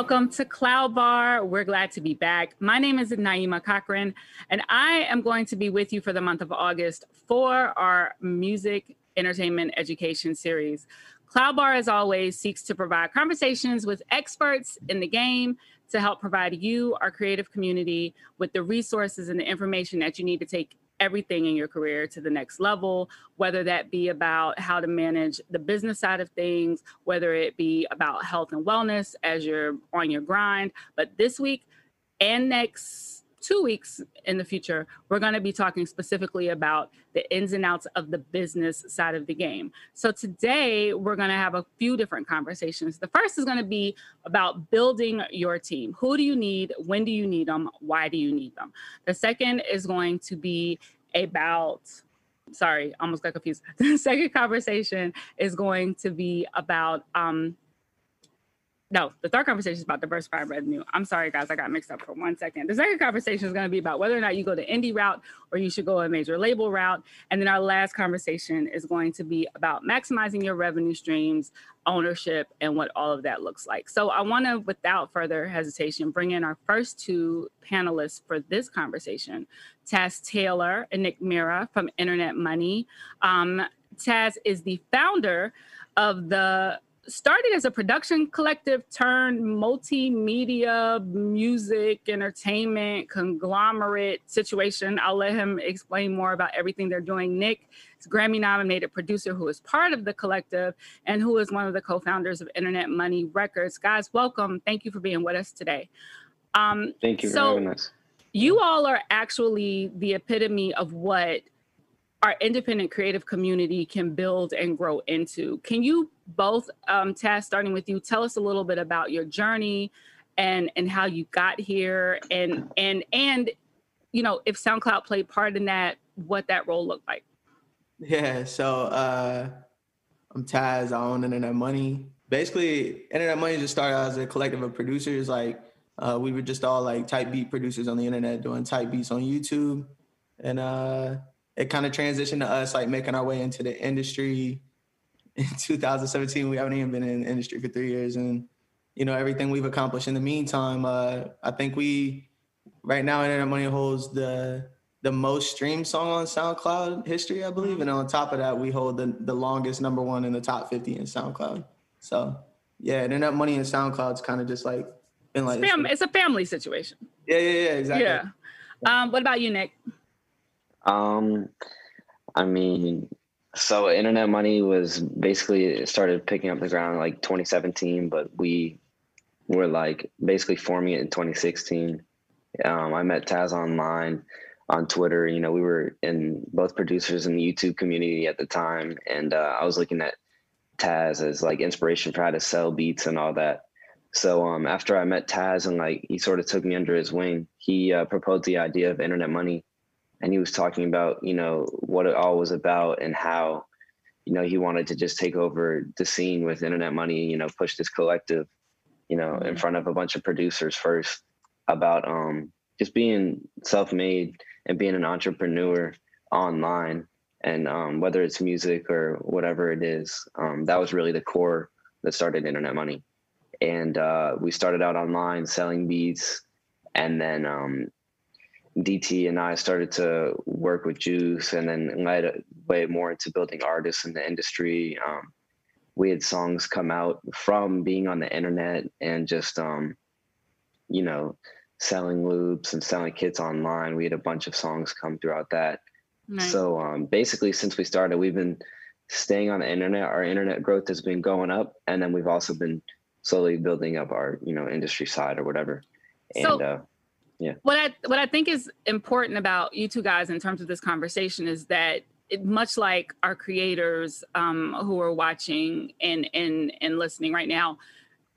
Welcome to Cloud Bar. We're glad to be back. My name is Naima Cochrane, and I am going to be with you for the month of August for our music, entertainment, education series. Cloud Bar, as always, seeks to provide conversations with experts in the game to help provide you, our creative community, with the resources and the information that you need to take everything in your career to the next level, whether that be about how to manage the business side of things, whether it be about health and wellness as you're on your grind. But this week and next two weeks in the future, we're going to be talking specifically about the ins and outs of the business side of the game. So today, we're going to have a few different conversations. The first is going to be about building your team. Who do you need? When do you need them? Why do you need them? The second is going to be about sorry, almost got confused. The second conversation is going to be about um, no, the third conversation is about diversified revenue. I'm sorry, guys, I got mixed up for one second. The second conversation is going to be about whether or not you go the indie route or you should go a major label route. And then our last conversation is going to be about maximizing your revenue streams, ownership, and what all of that looks like. So I want to, without further hesitation, bring in our first two panelists for this conversation Taz Taylor and Nick Mira from Internet Money. Um, Taz is the founder of the started as a production collective turned multimedia music entertainment conglomerate situation. I'll let him explain more about everything they're doing. Nick is grammy nominated producer who is part of the collective and who is one of the co-founders of internet money records. Guys welcome. Thank you for being with us today. Um, thank you so for having us. you all are actually the epitome of what our independent creative community can build and grow into. Can you both, um, Taz, starting with you, tell us a little bit about your journey and and how you got here, and and and you know if SoundCloud played part in that, what that role looked like. Yeah, so uh, I'm Taz. I own Internet Money. Basically, Internet Money just started as a collective of producers. Like uh, we were just all like type beat producers on the internet doing type beats on YouTube, and uh, it kind of transitioned to us like making our way into the industry in 2017 we haven't even been in the industry for three years. And you know everything we've accomplished in the meantime uh, i think we right now internet money holds the the most streamed song on soundcloud history i believe. And on top of that we hold the, the longest number one in the top 50 in soundcloud. So yeah internet money and soundcloud's kind of just like been like it's, fam- it's a family situation. Yeah yeah yeah exactly. Yeah. Um, what about you nick? Um, I mean, so internet money was basically started picking up the ground like 2017, but we were like basically forming it in 2016. Um, I met Taz online on Twitter. You know, we were in both producers in the YouTube community at the time, and uh, I was looking at Taz as like inspiration for how to sell beats and all that. So um, after I met Taz and like he sort of took me under his wing, he uh, proposed the idea of internet money and he was talking about you know what it all was about and how you know he wanted to just take over the scene with internet money you know push this collective you know in mm-hmm. front of a bunch of producers first about um just being self-made and being an entrepreneur online and um, whether it's music or whatever it is um, that was really the core that started internet money and uh, we started out online selling beats and then um, DT and I started to work with Juice and then led way more into building artists in the industry. Um, we had songs come out from being on the internet and just, um, you know, selling loops and selling kits online. We had a bunch of songs come throughout that. Nice. So um, basically, since we started, we've been staying on the internet. Our internet growth has been going up, and then we've also been slowly building up our, you know, industry side or whatever. And so, uh, yeah. What I what I think is important about you two guys in terms of this conversation is that it, much like our creators um, who are watching and and and listening right now,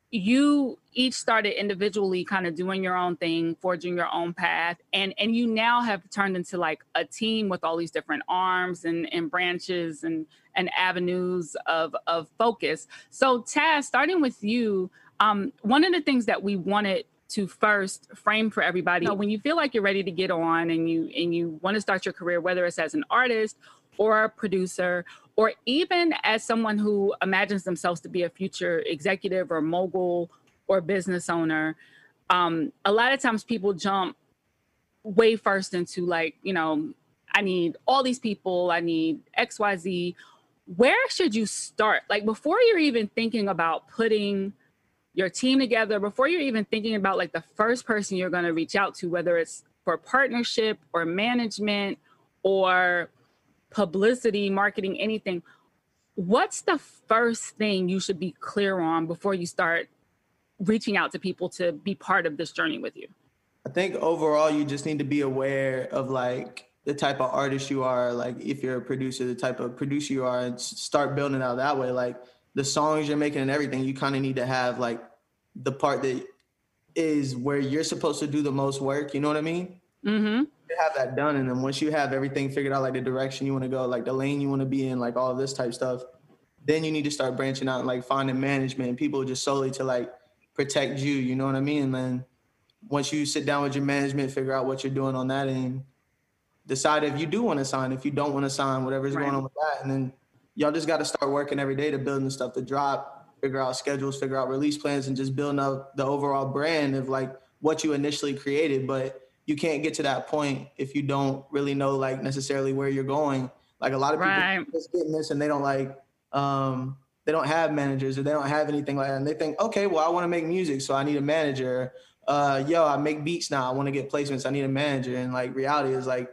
you each started individually kind of doing your own thing forging your own path and and you now have turned into like a team with all these different arms and and branches and and avenues of of focus so taz starting with you um, one of the things that we wanted to first frame for everybody when you feel like you're ready to get on and you and you want to start your career whether it's as an artist or a producer or even as someone who imagines themselves to be a future executive or mogul or business owner, um, a lot of times people jump way first into like, you know, I need all these people, I need XYZ. Where should you start? Like before you're even thinking about putting your team together, before you're even thinking about like the first person you're going to reach out to, whether it's for partnership or management or publicity, marketing, anything, what's the first thing you should be clear on before you start reaching out to people to be part of this journey with you? I think overall, you just need to be aware of like the type of artist you are. Like if you're a producer, the type of producer you are, and start building out that way. Like the songs you're making and everything, you kind of need to have like the part that is where you're supposed to do the most work. You know what I mean? Mm-hmm. have that done, and then once you have everything figured out, like the direction you want to go, like the lane you want to be in, like all this type stuff, then you need to start branching out and like finding management and people just solely to like protect you. You know what I mean? And then once you sit down with your management, figure out what you're doing on that end, decide if you do want to sign, if you don't want to sign, whatever's right. going on with that, and then y'all just got to start working every day to building the stuff to drop, figure out schedules, figure out release plans, and just building up the overall brand of like what you initially created. But you can't get to that point if you don't really know like necessarily where you're going. Like a lot of people right. just getting this and they don't like um they don't have managers or they don't have anything like that. And they think, okay, well, I want to make music, so I need a manager. Uh, yo, I make beats now. I want to get placements. I need a manager. And like reality is like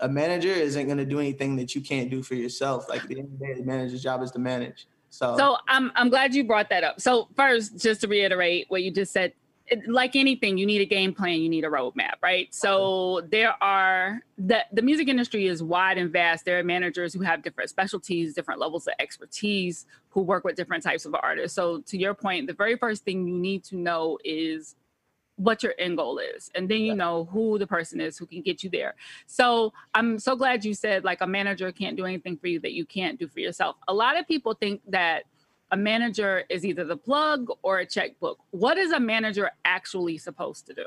a manager isn't going to do anything that you can't do for yourself. Like at the end of the day, the manager's job is to manage. So, so I'm I'm glad you brought that up. So first, just to reiterate what you just said, like anything, you need a game plan, you need a roadmap, right? So there are the the music industry is wide and vast. There are managers who have different specialties, different levels of expertise, who work with different types of artists. So to your point, the very first thing you need to know is what your end goal is and then you know who the person is who can get you there so i'm so glad you said like a manager can't do anything for you that you can't do for yourself a lot of people think that a manager is either the plug or a checkbook. What is a manager actually supposed to do?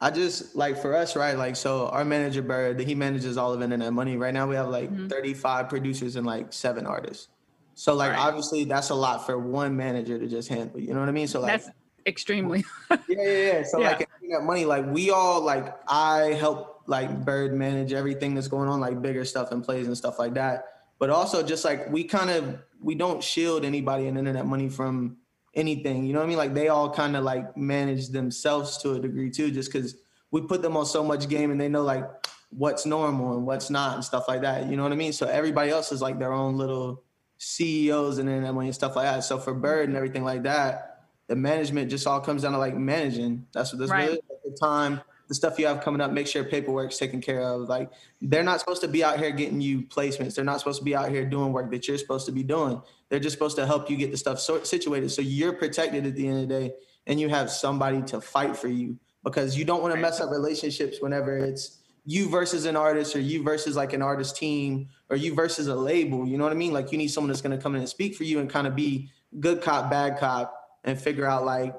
I just like for us, right? Like, so our manager Bird, he manages all of internet money. Right now, we have like mm-hmm. 35 producers and like seven artists. So, like, right. obviously, that's a lot for one manager to just handle. You know what I mean? So, like, that's extremely. yeah, yeah, yeah. So, yeah. like, internet money, like, we all like, I help like Bird manage everything that's going on, like bigger stuff and plays and stuff like that. But also, just like we kind of we don't shield anybody in internet money from anything. You know what I mean? Like they all kind of like manage themselves to a degree too, just because we put them on so much game and they know like what's normal and what's not and stuff like that. You know what I mean? So everybody else is like their own little CEOs and internet money and stuff like that. So for Bird and everything like that, the management just all comes down to like managing. That's what this right. really the time the stuff you have coming up, make sure paperwork's taken care of. Like they're not supposed to be out here getting you placements. They're not supposed to be out here doing work that you're supposed to be doing. They're just supposed to help you get the stuff so- situated so you're protected at the end of the day and you have somebody to fight for you because you don't want to mess up relationships whenever it's you versus an artist or you versus like an artist team or you versus a label. You know what I mean? Like you need someone that's going to come in and speak for you and kind of be good cop, bad cop and figure out like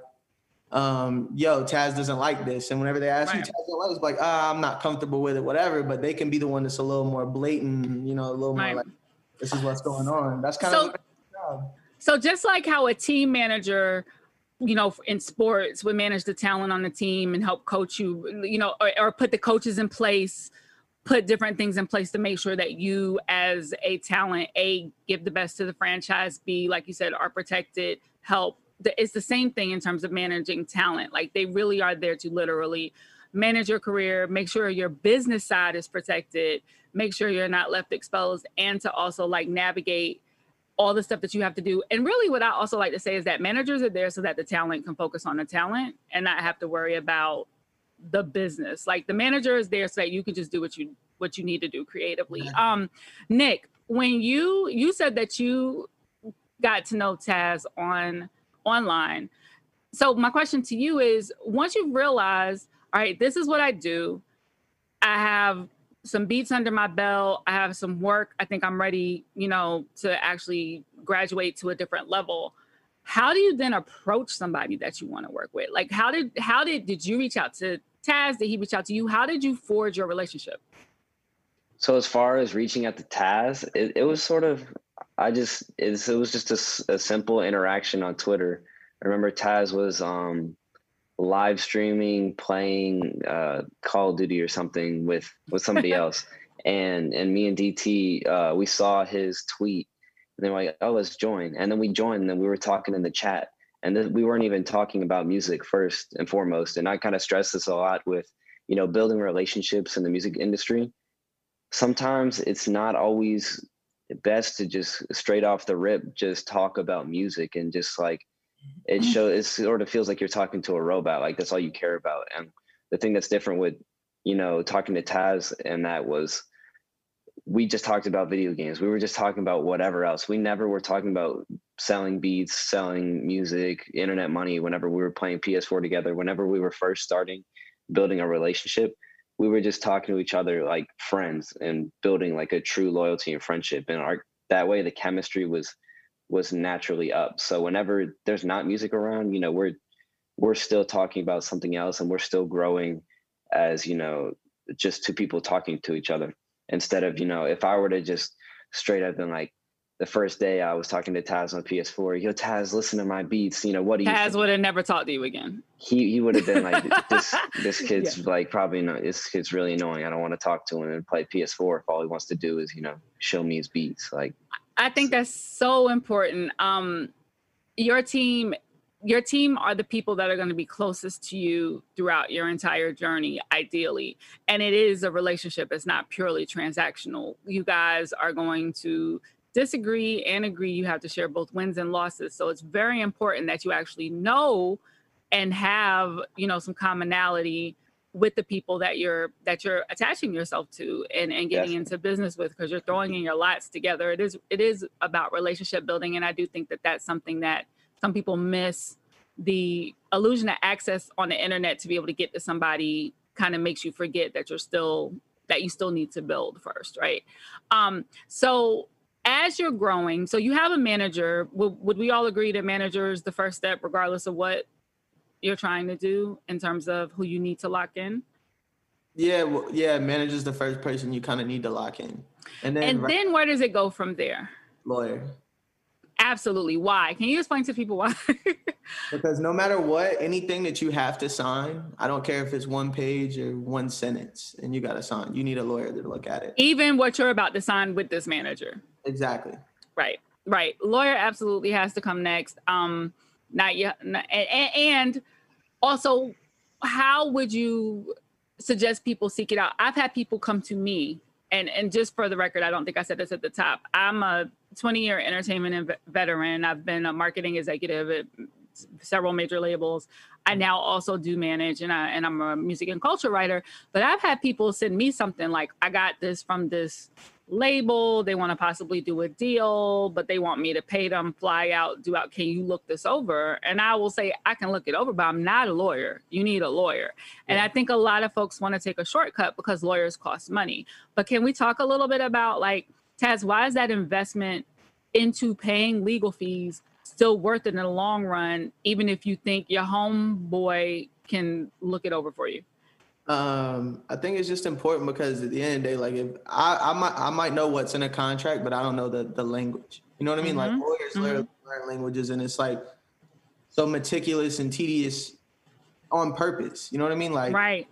um, yo, Taz doesn't like this. And whenever they ask right. you, Taz don't like it's like, ah, I'm not comfortable with it, whatever. But they can be the one that's a little more blatant, you know, a little right. more like, this is what's going on. That's kind so, of so just like how a team manager, you know, in sports would manage the talent on the team and help coach you, you know, or, or put the coaches in place, put different things in place to make sure that you as a talent, A, give the best to the franchise, B, like you said, are protected, help it's the same thing in terms of managing talent. Like they really are there to literally manage your career, make sure your business side is protected, make sure you're not left exposed, and to also like navigate all the stuff that you have to do. And really, what I also like to say is that managers are there so that the talent can focus on the talent and not have to worry about the business. Like the manager is there so that you can just do what you what you need to do creatively. Um, Nick, when you you said that you got to know Taz on online. So my question to you is once you've realized, all right, this is what I do. I have some beats under my belt. I have some work. I think I'm ready, you know, to actually graduate to a different level. How do you then approach somebody that you want to work with? Like how did how did did you reach out to Taz? Did he reach out to you? How did you forge your relationship? So as far as reaching out to Taz, it, it was sort of I just it was just a, a simple interaction on Twitter. I remember Taz was um, live streaming playing uh, Call of Duty or something with with somebody else, and and me and DT uh, we saw his tweet, and they were like, "Oh, let's join," and then we joined, and then we were talking in the chat, and th- we weren't even talking about music first and foremost, and I kind of stress this a lot with you know building relationships in the music industry. Sometimes it's not always best to just straight off the rip just talk about music and just like it mm-hmm. shows it sort of feels like you're talking to a robot like that's all you care about. And the thing that's different with you know talking to taz and that was we just talked about video games. We were just talking about whatever else. We never were talking about selling beats selling music internet money whenever we were playing ps4 together whenever we were first starting building a relationship we were just talking to each other like friends and building like a true loyalty and friendship. And our that way the chemistry was was naturally up. So whenever there's not music around you know we're we're still talking about something else and we're still growing as you know just two people talking to each other instead of you know if i were to just straight up and like the first day I was talking to Taz on PS4. Yo, Taz, listen to my beats. You know what? Do you Taz would have never talked to you again. He he would have been like, this this kid's yeah. like probably not. This kid's really annoying. I don't want to talk to him and play PS4 if all he wants to do is you know show me his beats. Like, I think that's so important. Um, your team. Your team are the people that are going to be closest to you throughout your entire journey, ideally. And it is a relationship. It's not purely transactional. You guys are going to disagree and agree, you have to share both wins and losses. So it's very important that you actually know and have, you know, some commonality with the people that you're that you're attaching yourself to and, and getting yes. into business with because you're throwing in your lots together. It is it is about relationship building. And I do think that that's something that some people miss the illusion of access on the internet to be able to get to somebody kind of makes you forget that you're still that you still need to build first right um so as you're growing, so you have a manager. Would, would we all agree that manager is the first step, regardless of what you're trying to do in terms of who you need to lock in? Yeah, well, yeah, manager is the first person you kind of need to lock in, and then and right, then where does it go from there? Lawyer. Absolutely. Why? Can you explain to people why? because no matter what, anything that you have to sign, I don't care if it's one page or one sentence, and you got to sign. You need a lawyer to look at it. Even what you're about to sign with this manager. Exactly. Right. Right. Lawyer absolutely has to come next. Um, not yet. Not, and, and also, how would you suggest people seek it out? I've had people come to me, and and just for the record, I don't think I said this at the top. I'm a 20 year entertainment veteran. I've been a marketing executive at several major labels. I now also do manage and I and I'm a music and culture writer. But I've had people send me something like I got this from this label. They want to possibly do a deal, but they want me to pay them, fly out, do out. Can you look this over? And I will say, I can look it over, but I'm not a lawyer. You need a lawyer. Yeah. And I think a lot of folks want to take a shortcut because lawyers cost money. But can we talk a little bit about, like, Taz, why is that investment into paying legal fees still worth it in the long run, even if you think your homeboy can look it over for you? Um, I think it's just important because at the end of the day, like if I, I might I might know what's in a contract, but I don't know the the language. You know what I mean? Mm-hmm. Like lawyers mm-hmm. learn, learn languages, and it's like so meticulous and tedious on purpose. You know what I mean? Like right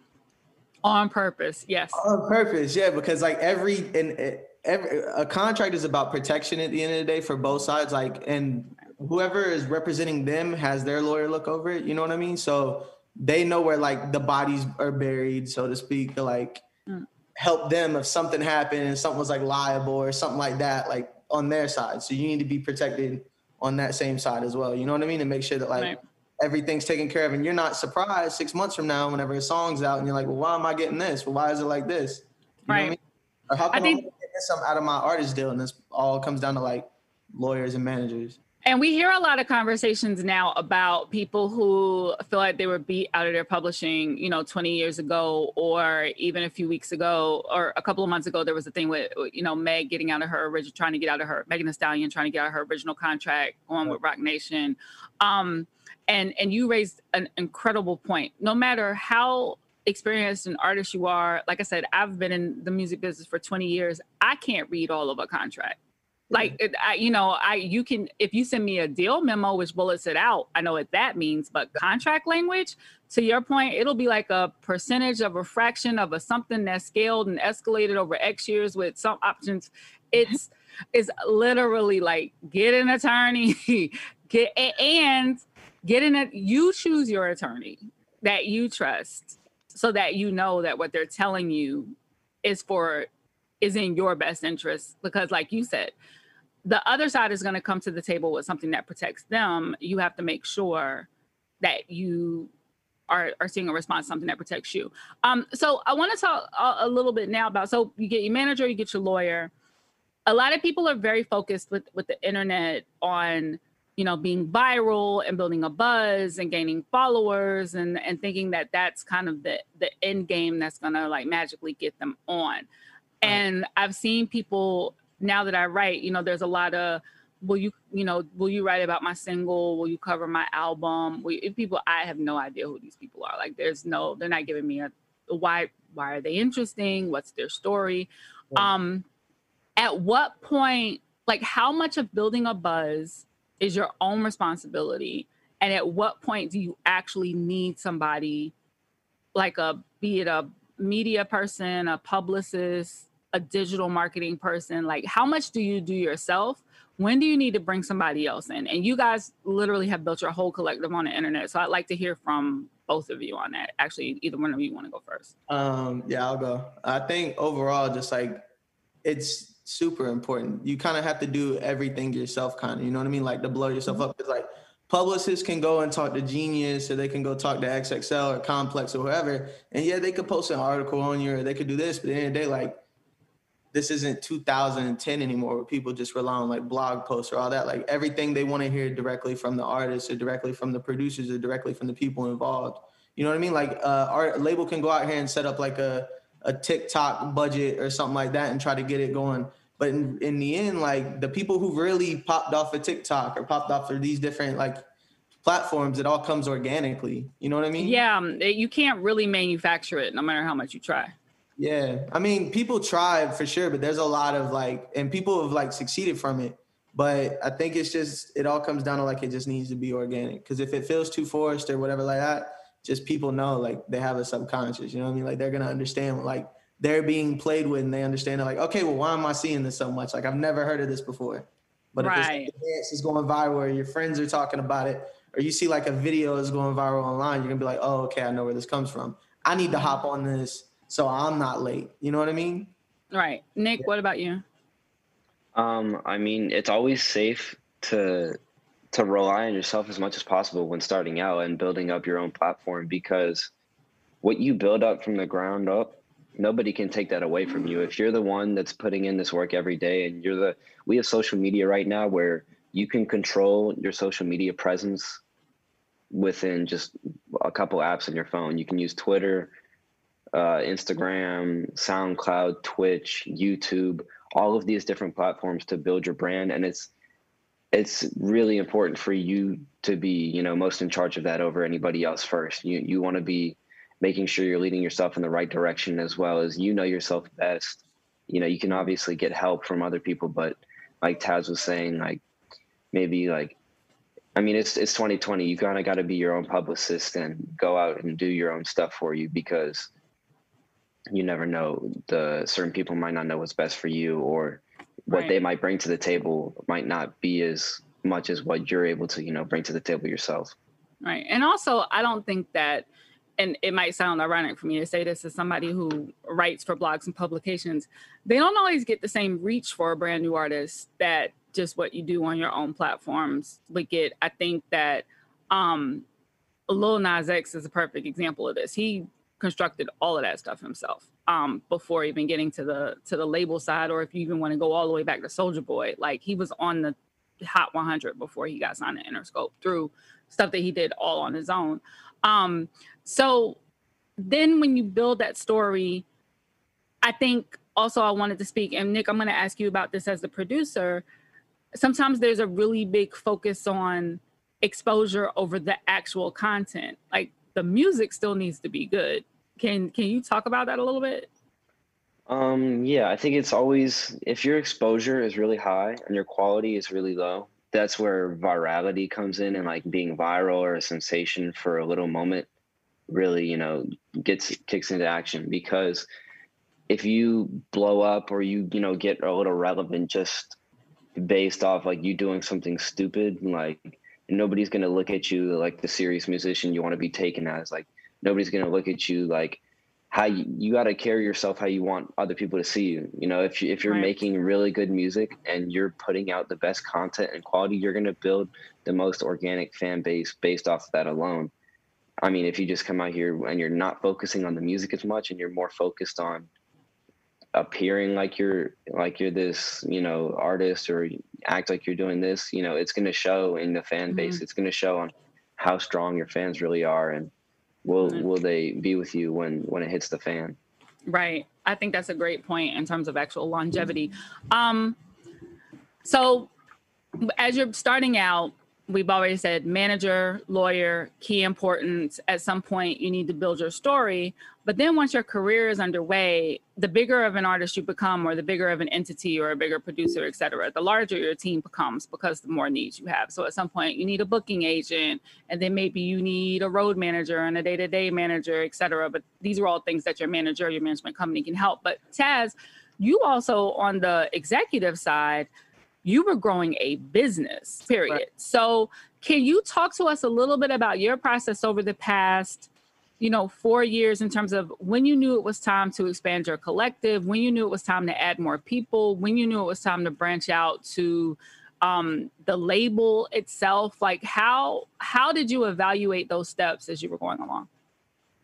on purpose. Yes, on purpose. Yeah, because like every and every a contract is about protection at the end of the day for both sides. Like and whoever is representing them has their lawyer look over it. You know what I mean? So they know where like the bodies are buried, so to speak, to like mm. help them if something happened and something was like liable or something like that, like on their side. So you need to be protected on that same side as well. You know what I mean? And make sure that like right. everything's taken care of and you're not surprised six months from now whenever a song's out and you're like, well, why am I getting this? Well, why is it like this? You right. I mean? Or how can I, think- I get something out of my artist deal? And this all comes down to like lawyers and managers. And we hear a lot of conversations now about people who feel like they were beat out of their publishing, you know, 20 years ago, or even a few weeks ago, or a couple of months ago. There was a thing with, you know, Meg getting out of her original, trying to get out of her Megan Thee Stallion, trying to get out of her original contract on with Roc Nation. Um, and and you raised an incredible point. No matter how experienced an artist you are, like I said, I've been in the music business for 20 years. I can't read all of a contract Like, I, you know, I you can if you send me a deal memo which bullets it out, I know what that means. But contract language, to your point, it'll be like a percentage of a fraction of a something that's scaled and escalated over X years with some options. Mm-hmm. It's it's literally like get an attorney, get and get in it. You choose your attorney that you trust, so that you know that what they're telling you is for is in your best interest. Because, like you said, the other side is going to come to the table with something that protects them. You have to make sure that you are, are seeing a response, something that protects you. Um, so I want to talk a, a, little bit now about, so you get your manager, you get your lawyer. A lot of people are very focused with, with the internet on, you know, being viral and building a buzz and gaining followers and, and thinking that that's kind of the, the end game that's going to like magically get them on. And I've seen people now that I write, you know, there's a lot of will you you know will you write about my single? Will you cover my album? Will you, people i have no idea who these people are. Like there's no they're not giving me a why why are they interesting? What's their story? Yeah. um at what point like how much of building a buzz is your own responsibility? And at what point do you actually need somebody like a be it a media person a publicist a digital marketing person like how much do you do yourself? When do you need to bring somebody else in? And you guys literally have built your whole collective on the internet so i'd like to hear from both of you on that. Actually either one of you want to go first. Um yeah i'll go. I think overall just like it's super important. You kind of have to do everything yourself kind of you know what i mean? Like to blow yourself mm-hmm. up. It's like publicists can go and talk to Genius or they can go talk to XXL or Complex or whoever. And yeah, they could post an article on you or they could do this, but at the end of the day, like this isn't 2010 anymore where people just rely on like blog posts or all that. Like everything they want to hear directly from the artists or directly from the producers or directly from the people involved. You know what I mean? Like uh, our label can go out here and set up like a, a TikTok budget or something like that and try to get it going. But in, in the end, like the people who really popped off of TikTok or popped off of these different like platforms, it all comes organically. You know what I mean? Yeah, um, you can't really manufacture it no matter how much you try. Yeah, I mean, people try for sure, but there's a lot of like, and people have like succeeded from it. But I think it's just it all comes down to like it just needs to be organic. Because if it feels too forced or whatever like that, just people know like they have a subconscious. You know what I mean? Like they're gonna understand like they're being played with, and they understand like, okay, well, why am I seeing this so much? Like I've never heard of this before. But right. if this dance is going viral, or your friends are talking about it, or you see like a video is going viral online, you're gonna be like, oh, okay, I know where this comes from. I need to mm-hmm. hop on this so I'm not late. You know what I mean? Right. Nick, yeah. what about you? Um, I mean, it's always safe to to rely on yourself as much as possible when starting out and building up your own platform because what you build up from the ground up, nobody can take that away from you. If you're the one that's putting in this work every day and you're the we have social media right now where you can control your social media presence within just a couple apps on your phone. You can use Twitter, uh, Instagram, SoundCloud, Twitch, YouTube, all of these different platforms to build your brand. And it's it's really important for you to be, you know, most in charge of that over anybody else first. You you want to be making sure you're leading yourself in the right direction as well as you know yourself best. You know, you can obviously get help from other people, but like Taz was saying, like maybe like I mean, it's it's 2020. You kind of got to be your own publicist and go out and do your own stuff for you because you never know the certain people might not know what's best for you or what right. they might bring to the table might not be as much as what you're able to you know bring to the table yourself right and also i don't think that and it might sound ironic for me to say this as somebody who writes for blogs and publications they don't always get the same reach for a brand new artist that just what you do on your own platforms would get i think that um Lil Nas X is a perfect example of this. He constructed all of that stuff himself um, before even getting to the to the label side, or if you even want to go all the way back to Soulja Boy, like he was on the Hot 100 before he got signed to Interscope through stuff that he did all on his own. Um, so then when you build that story, I think also I wanted to speak, and Nick, I'm going to ask you about this as the producer. Sometimes there's a really big focus on exposure over the actual content. Like the music still needs to be good. Can can you talk about that a little bit? Um, yeah, I think it's always if your exposure is really high and your quality is really low, that's where virality comes in and like being viral or a sensation for a little moment really, you know, gets kicks into action because if you blow up or you, you know, get a little relevant just based off like you doing something stupid, like nobody's gonna look at you like the serious musician you want to be taken as. Like nobody's gonna look at you like how you, you got to carry yourself how you want other people to see you you know if, you, if you're right. making really good music and you're putting out the best content and quality you're going to build the most organic fan base based off of that alone i mean if you just come out here and you're not focusing on the music as much and you're more focused on appearing like you're like you're this you know artist or act like you're doing this you know it's going to show in the fan base. Mm-hmm. it's going to show on how strong your fans really are and will mm-hmm. will they be with you when when it hits the fan. Right. I think that's a great point in terms of actual longevity. Um so as you're starting out we've already said manager, lawyer, key importance. At some point, you need to build your story. But then once your career is underway, the bigger of an artist you become, or the bigger of an entity or a bigger producer, et cetera, the larger your team becomes because the more needs you have. So at some point, you need a booking agent, and then maybe you need a road manager and a day to day manager, et cetera. But these are all things that your manager, your management company can help. But Taz, you also on the executive side, you were growing a business, period. Right. So, can you talk to us a little bit about your process over the past, you know, four years in terms of when you knew it was time to expand your collective, when you knew it was time to add more people, when you knew it was time to branch out to um, the label itself? Like, how how did you evaluate those steps as you were going along?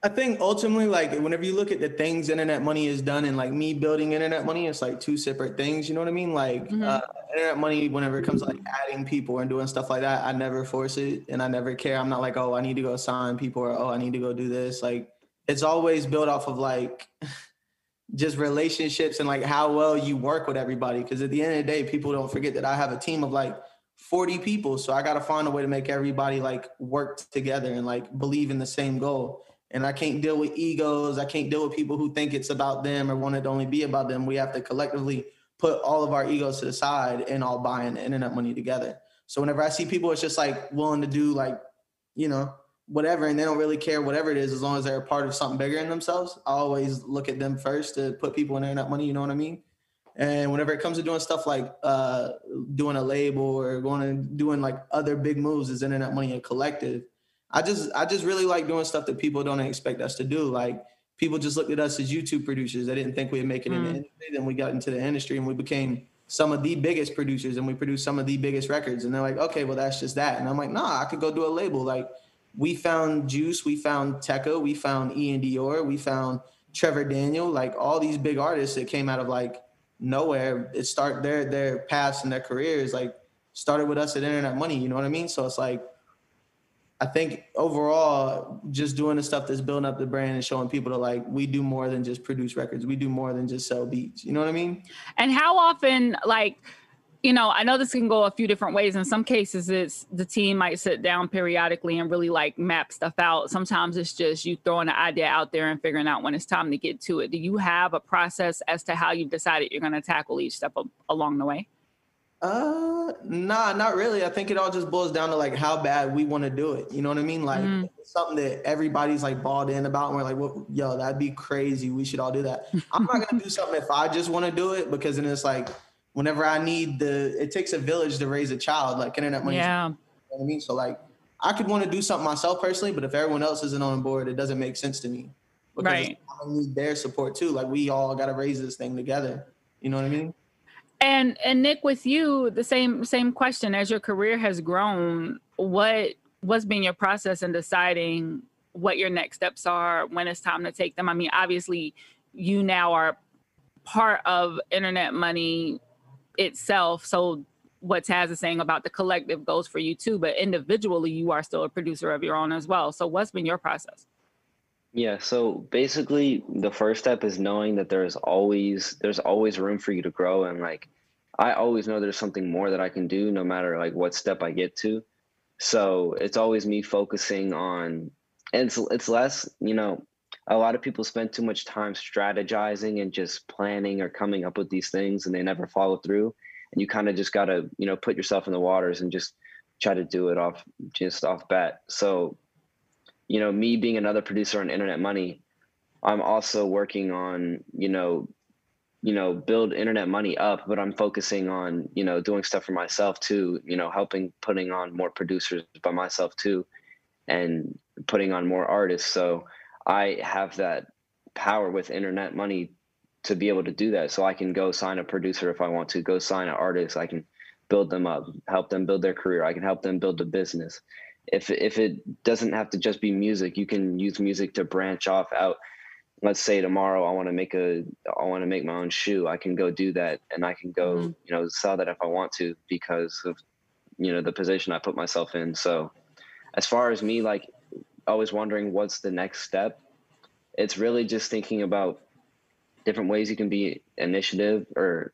I think ultimately, like whenever you look at the things internet money is done and like me building internet money, it's like two separate things. You know what I mean? Like mm-hmm. uh, internet money, whenever it comes to like adding people and doing stuff like that, I never force it and I never care. I'm not like, oh, I need to go sign people or oh, I need to go do this. Like it's always built off of like just relationships and like how well you work with everybody. Because at the end of the day, people don't forget that I have a team of like 40 people, so I got to find a way to make everybody like work together and like believe in the same goal and I can't deal with egos. I can't deal with people who think it's about them or want it to only be about them. We have to collectively put all of our egos to the side and all buy in the internet money together. So whenever I see people, it's just like willing to do like, you know, whatever, and they don't really care whatever it is as long as they're a part of something bigger in themselves. I always look at them first to put people in internet money. You know what I mean? And whenever it comes to doing stuff like uh, doing a label or going and doing like other big moves, is internet money a collective I just I just really like doing stuff that people don't expect us to do. Like people just looked at us as YouTube producers. They didn't think we'd make it mm. in the mm. industry. Then we got into the industry and we became some of the biggest producers and we produced some of the biggest records. And they're like, okay, well that's just that. And I'm like, nah, I could go do a label. Like we found Juice, we found Tecca, we found Iann Dior, we found Trevor Daniel, like all these big artists that came out of like nowhere. It start their their paths and their careers like started with us at Internet Money. You know what I mean? So it's like I think overall, just doing the stuff that's building up the brand and showing people that like we do more than just produce records. We do more than just sell beats. You know what I mean? And how often, like, you know, I know this can go a few different ways. In some cases, it's the team might sit down periodically and really like map stuff out. Sometimes it's just you throwing an idea out there and figuring out when it's time to get to it. Do you have a process as to how you've decided you're going to tackle each step along the way? Uh, nah, not really. I think it all just boils down to like how bad we want to do it. You know what I mean? Like mm. something that everybody's like balled in about. And we're like, well, yo, that'd be crazy. We should all do that. I'm not gonna do something if I just want to do it because then it's like whenever I need the, it takes a village to raise a child. Like internet money. Yeah. You know what I mean? So like, I could want to do something myself personally, but if everyone else isn't on board, it doesn't make sense to me. Because right. I need their support too. Like we all got to raise this thing together. You know what I mean? And and Nick, with you, the same same question. As your career has grown, what what's been your process in deciding what your next steps are when it's time to take them? I mean, obviously, you now are part of Internet Money itself, so what Taz is saying about the collective goes for you too. But individually, you are still a producer of your own as well. So, what's been your process? Yeah, so basically the first step is knowing that there's always there's always room for you to grow and like I always know there's something more that I can do no matter like what step I get to. So it's always me focusing on and it's it's less, you know, a lot of people spend too much time strategizing and just planning or coming up with these things and they never follow through and you kind of just got to you know put yourself in the waters and just try to do it off just off bat so you know me being another producer on internet money i'm also working on you know you know build internet money up but i'm focusing on you know doing stuff for myself too you know helping putting on more producers by myself too and putting on more artists. So i have that power with internet money to be able to do that. So i can go sign a producer if i want to go sign an artist. I can build them up help them build their career. I can help them build a business if if it doesn't have to just be music you can use music to branch off out let's say tomorrow I want to make a I want to make my own shoe, I can go do that and I can go, mm-hmm. you know, sell that if I want to because of you know the position I put myself in. So as far as me like always wondering what's the next step, it's really just thinking about different ways you can be initiative or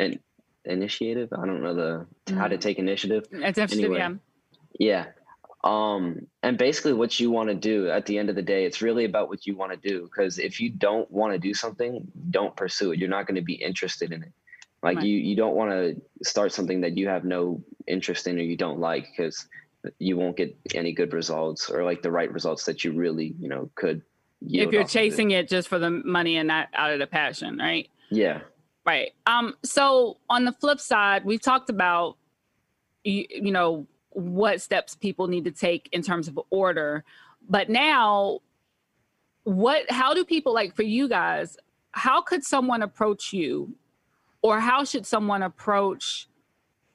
an initiative. I don't know the mm-hmm. how to mm-hmm. take initiative. Initiative, anyway, yeah. Yeah um and basically what you want to do at the end of the day it's really about what you want to do because if you don't want to do something don't pursue it. You're not going to be interested in it. Like right. you you don't want to start something that you have no interest in or you don't like because you won't get any good results or like the right results that you really you know could if you're chasing it. it just for the money and not out of the passion right? Yeah. Right. Um so on the flip side we've talked about you, you know what steps people need to take in terms of order. But now, what, how do people like for you guys, how could someone approach you or how should someone approach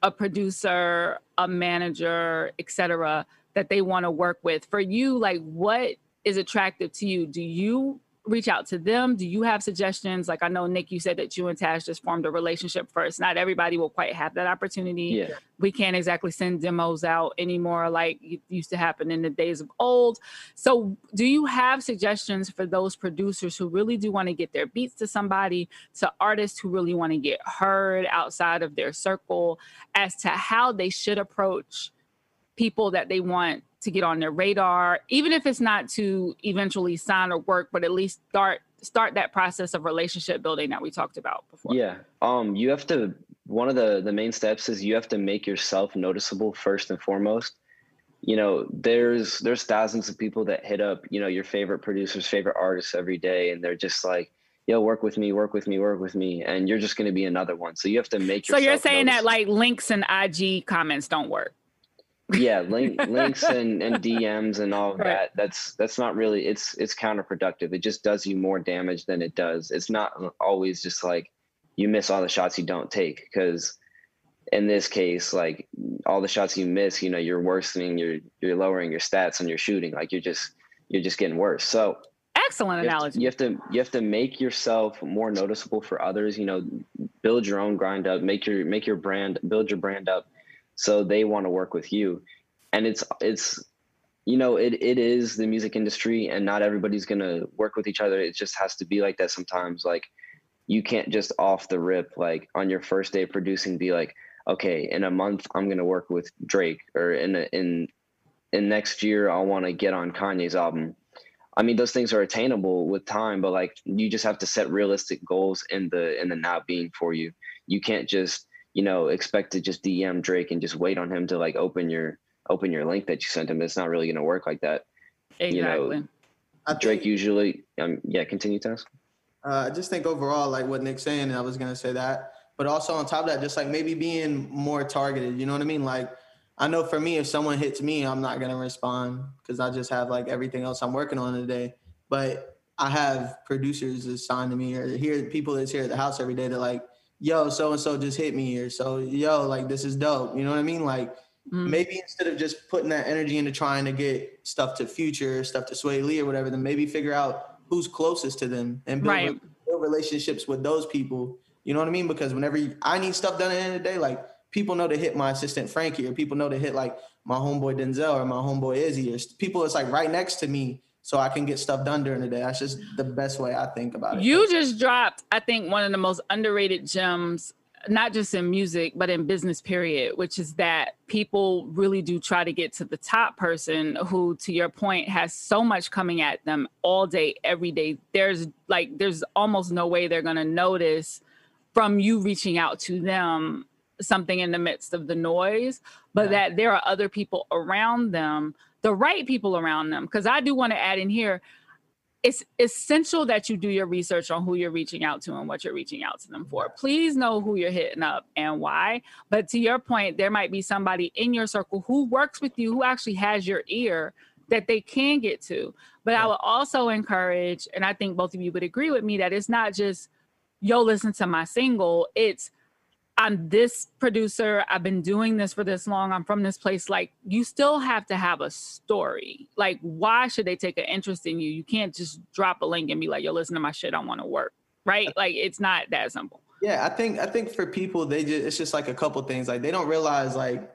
a producer, a manager, etc., that they want to work with? For you, like what is attractive to you? Do you reach out to them? Do you have suggestions? Like I know Nick, you said that you and Taz just formed a relationship first. Not everybody will quite have that opportunity. Yeah. We can't exactly send demos out anymore like it used to happen in the days of old. So do you have suggestions for those producers who really do want to get their beats to somebody, to artists who really want to get heard outside of their circle as to how they should approach people that they want to get on their radar, even if it's not to eventually sign or work, but at least start start that process of relationship building that we talked about before. Yeah. Um you have to one of the the main steps is you have to make yourself noticeable first and foremost. You know, there's there's thousands of people that hit up, you know, your favorite producers, favorite artists every day and they're just like yo, work with me, work with me, work with me, and you're just going to be another one. So you have to make. Yourself So you're saying that like links and IG comments don't work yeah link, links and, and dms and all of right. that that's that's not really it's it's counterproductive. It just does you more damage than it does. It's not always just like you miss all the shots you don't take because in this case like all the shots you miss you know you're worsening you're you're lowering your stats on your shooting like you're just you're just getting worse. So excellent you analogy to, you have to you have to make yourself more noticeable for others you know build your own grind up make your make your brand build your brand up so they want to work with you. And it's it's you know it, it is the music industry and not everybody's to work with each other. It just has to be like that sometimes like you can't just off the rip like on your first day producing be like okay in a month i'm to work with drake or in a, in in next year i want to get on kanye's album. I mean those things are attainable with time but like you just have to set realistic goals in the in the now being for you. You can't just you know, expect to just DM Drake and just wait on him to like open your open your link that you sent him. It's not really going to work like that. Exactly. You know, Drake usually, um, yeah, continue, Taz. Uh, I just think overall, like what Nick's saying, and I was going to say that, but also on top of that, just like maybe being more targeted. You know what I mean? Like, I know for me, if someone hits me, I'm not going to respond because I just have like everything else I'm working on today. But I have producers assigned to me or here people that's here at the house every day that like yo, so and so just hit me, or so, yo, like this is dope. You know what I mean? Like mm. maybe instead of just putting that energy into trying to get stuff to Future, stuff to Swae Lee or whatever, then maybe figure out who's closest to them and build, right. build relationships with those people. You know what I mean? Because whenever you, I need stuff done at the end of the day, like people know to hit my assistant Frankie, or people know to hit like my homeboy Denzel or my homeboy Izzy, or people that's like right next to me so I can get stuff done during the day. That's just the best way I think about it. You just dropped, I think, one of the most underrated gems not just in music, but in business, period, which is that people really do try to get to the top person who, to your point, has so much coming at them all day, every day. There's like, there's almost no way they're going to notice from you reaching out to them something in the midst of the noise, but yeah. that there are other people around them, the right people around them. Because I do want to add in here, it's essential that you do your research on who you're reaching out to and what you're reaching out to them for. Please know who you're hitting up and why. But to your point, there might be somebody in your circle who works with you who actually has your ear that they can get to. But. I would also encourage, and I think both of you would agree with me, that it's not just, yo, listen to my single. It's, I'm this producer. I've been doing this for this long. I'm from this place. Like, you still have to have a story. Like, why should they take an interest in you? You can't just drop a link and be like, yo, listen to my shit. I want to work. Right? Like, it's not that simple. Yeah, I think I think for people, they just it's just like a couple things. Like they don't realize like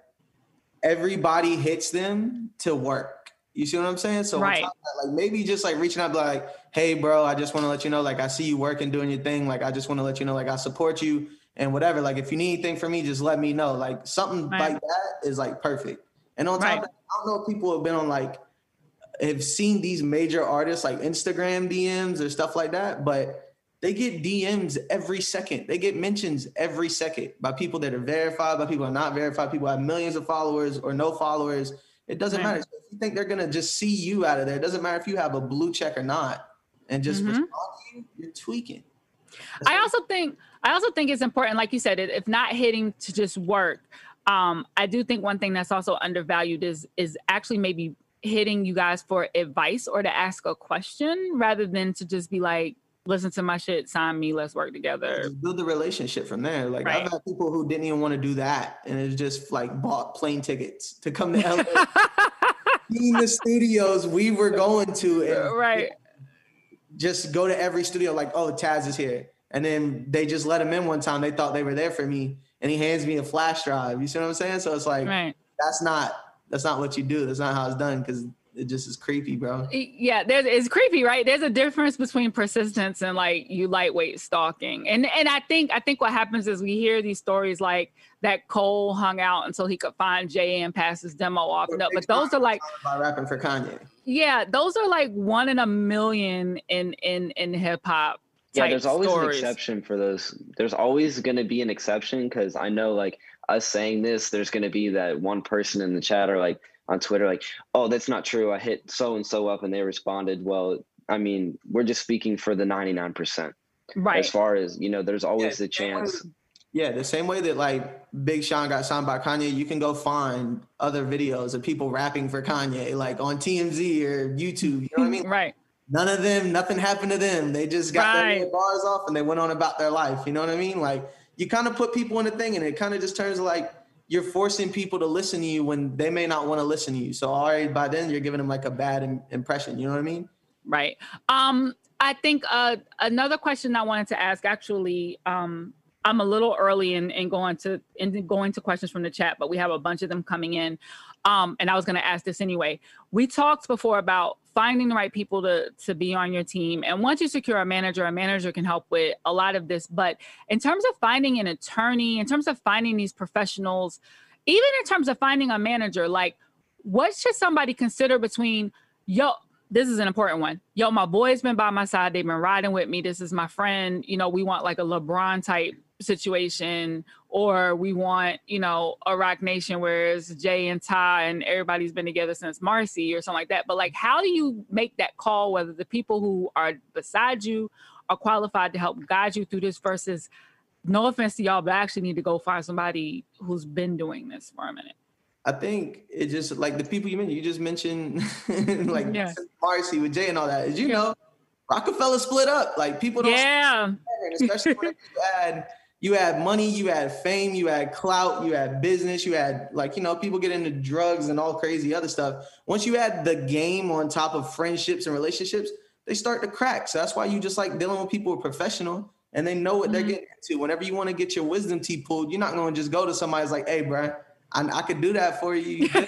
everybody hits them to work. You see what I'm saying? So right. that, like maybe just like reaching out, like, hey, bro, I just want to let you know, like, I see you working, doing your thing. Like, I just want to let you know, like, I support you and whatever. Like if you need anything from me, just let me know. Like something right. like that is like perfect. And on top right. of that, I don't know if people have been on like have seen these major artists like Instagram DMs or stuff like that, but they get DMs every second. They get mentions every second by people that are verified, by people are not verified, people have millions of followers or no followers. It doesn't right. matter. So if you think they're gonna just see you out of there, it doesn't matter if you have a blue check or not, and just mm-hmm. respond to you, you're tweaking. I also think I also think it's important, like you said, if not hitting to just work. Um, I do think one thing that's also undervalued is is actually maybe hitting you guys for advice or to ask a question rather than to just be like, listen to my shit, sign me, let's work together. Just build the relationship from there. Like right. I've had people who didn't even want to do that and it's just like bought plane tickets to come to LA. in the studios we were going to and right just go to every studio like, oh, Taz is here. And then they just let him in one time. They thought they were there for me. And he hands me a flash drive. You see what I'm saying? So it's like right. that's not that's not what you do. That's not how it's done because it just is creepy, bro. Yeah, there's it's creepy, right? There's a difference between persistence and like you lightweight stalking. And and I think I think what happens is we hear these stories like that Cole hung out until he could find Jay and pass his demo off. No, but those are like by rapping for Kanye. Yeah, those are like one in a million in in in hip hop. Yeah, there's always stories. an exception for those. There's always going to be an exception because I know like us saying this, there's going to be that one person in the chat or like on Twitter, like, oh, that's not true. I hit so and so up and they responded. Well, I mean, we're just speaking for the 99%. Right. As far as, you know, there's always yeah, a chance. Yeah, the same way that like Big Sean got signed by Kanye, you can go find other videos of people rapping for Kanye, like on TMZ or YouTube. You know what I mean? Right. None of them, nothing happened to them. They just got right. their bars off and they went on about their life. You know what I mean? Like you kind of put people in a thing and it kind of just turns like you're forcing people to listen to you when they may not want to listen to you. So already by then you're giving them like a bad impression. You know what I mean? Right. Um, I think uh, another question I wanted to ask actually, um, I'm a little early in, in going to in going to questions from the chat, but we have a bunch of them coming in. Um, and I was going to ask this anyway. We talked before about finding the right people to to be on your team, and once you secure a manager, a manager can help with a lot of this. But in terms of finding an attorney, in terms of finding these professionals, even in terms of finding a manager, like what should somebody consider between yo? This is an important one. Yo, my boy's been by my side. They've been riding with me. This is my friend. You know, we want like a LeBron type situation or we want you know a Roc Nation where it's jay and ty and everybody's been together since marcy or something like that but like how do you make that call whether the people who are beside you are qualified to help guide you through this versus no offense to y'all but i actually need to go find somebody who's been doing this for a minute I think it just like the people you mentioned. You just mentioned like yeah. Marcy with Jay and all that. As you yeah. know, Roc-A-Fella split up. Like people don't. Yeah. Especially when you add you had money, you had fame, you had clout, you had business, you had like, you know, people get into drugs and all crazy other stuff. Once you add the game on top of friendships and relationships, they start to crack. So that's why you just like dealing with people who are professional and they know what mm-hmm. they're getting into. Whenever you want to get your wisdom teeth pulled, you're not going to just go to somebody's like, hey, bro, I, I could do that for you.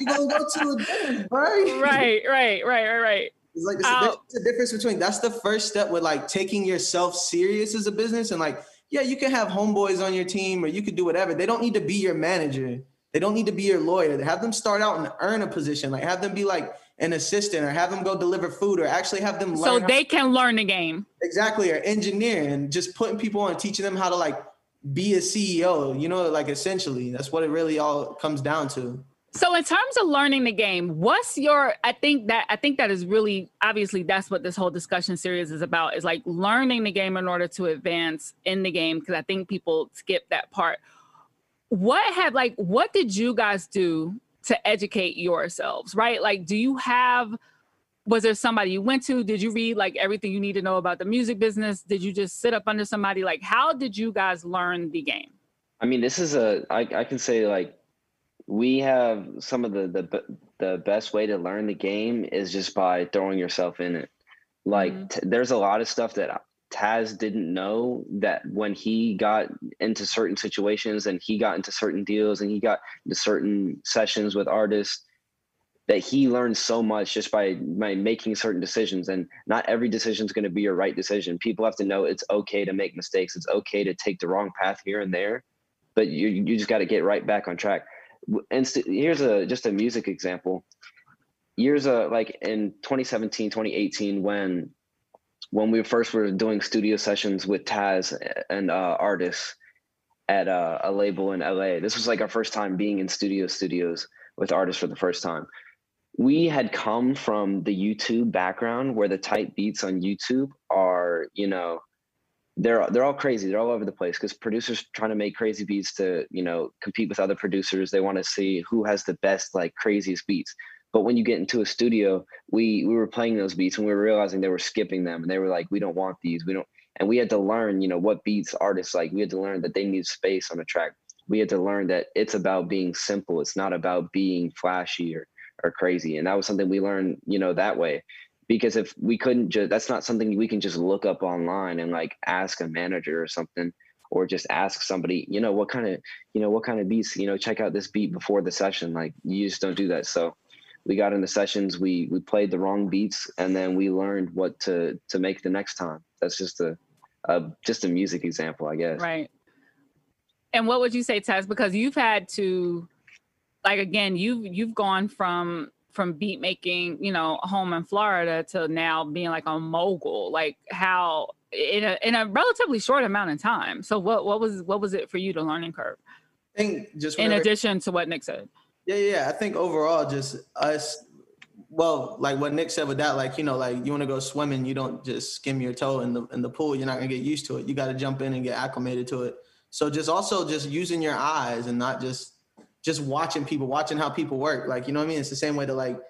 you gonna go to a dinner, bro. Right, right, right, right, right. It's like there's a difference between that's the first step with like taking yourself serious as a business and like yeah, you can have homeboys on your team or you could do whatever. They don't need to be your manager. They don't need to be your lawyer. Have them start out and earn a position. Like have them be like an assistant or have them go deliver food or actually have them so they can learn the game. Exactly, or engineer and just putting people on, teaching them how to like be a CEO, you know, like essentially. That's what it really all comes down to. So in terms of learning the game, what's your I think that I think that is really obviously that's what this whole discussion series is about is like learning the game in order to advance in the game because I think people skip that part. What have like what did you guys do to educate yourselves, right? Like do you have was there somebody you went to? Did you read like everything you need to know about the music business? Did you just sit up under somebody? Like how did you guys learn the game? I mean, this is a I, I can say like we have some of the the the best way to learn the game is just by throwing yourself in it. Like mm-hmm. t- there's a lot of stuff that Taz didn't know that when he got into certain situations and he got into certain deals and he got into certain sessions with artists that he learned so much just by by making certain decisions and not every decision is going to be your right decision people have to know it's okay to make mistakes it's okay to take the wrong path here and there but you you just got to get right back on track and here's a just a music example. Years uh like in 2017 2018 when when we first were doing studio sessions with taz and uh artists at uh, a label in la this was like our first time being in studio studios with artists for the first time. We had come from the youtube background where the tight beats on youtube are you know they're they're all crazy. They're all over the place because producers trying to make crazy beats to you know compete with other producers. They want to see who has the best like craziest beats. But when you get into a studio, we we were playing those beats and we were realizing they were skipping them and they were like, we don't want these. We don't. And we had to learn, you know, what beats artists like. We had to learn that they need space on a track. We had to learn that it's about being simple. It's not about being flashy or or crazy. And that was something we learned, you know, that way because if we couldn't just that's not something we can just look up online and like ask a manager or something or just ask somebody you know what kind of you know what kind of beats you know check out this beat before the session like you just don't do that. So we got in the sessions we we played the wrong beats and then we learned what to to make the next time. That's just a, a just a music example i guess. Right. And what would you say Taz because you've had to like again you've you've gone from from beat making, you know, home in Florida to now being like a mogul, like how in a in a relatively short amount of time. So what what was what was it for you to learning curve? I think just in addition to what Nick said. Yeah, yeah. I think overall just us well, like what Nick said with that, like, you know, like you want to go swimming, you don't just skim your toe in the in the pool, you're not gonna get used to it. You gotta jump in and get acclimated to it. So just also just using your eyes and not just just watching people, watching how people work. Like, you know what I mean? It's the same way that like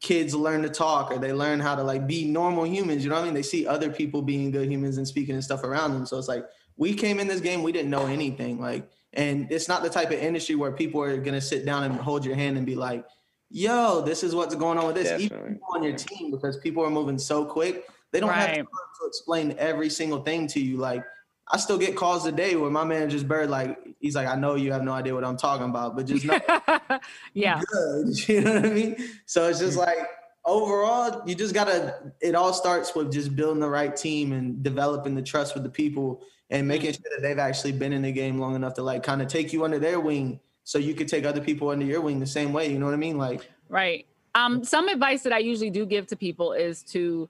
kids learn to talk or they learn how to like be normal humans. You know what I mean? They see other people being good humans and speaking and stuff around them. So it's like we came in this game, we didn't know anything. Like, and it's not the type of industry where people are gonna sit down and hold your hand and be like, yo, this is what's going on with this. Definitely. Even on your team, because people are moving so quick, they don't right. have time to explain every single thing to you. Like I still get calls today where my manager's bird like he's like, I know you have no idea what I'm talking about, but just know yeah. Good. You know what I mean? So it's just like overall, you just gotta it all starts with just building the right team and developing the trust with the people and making sure that they've actually been in the game long enough to like kind of take you under their wing so you could take other people under your wing the same way. You know what I mean? Like right. Um, some advice that I usually do give to people is to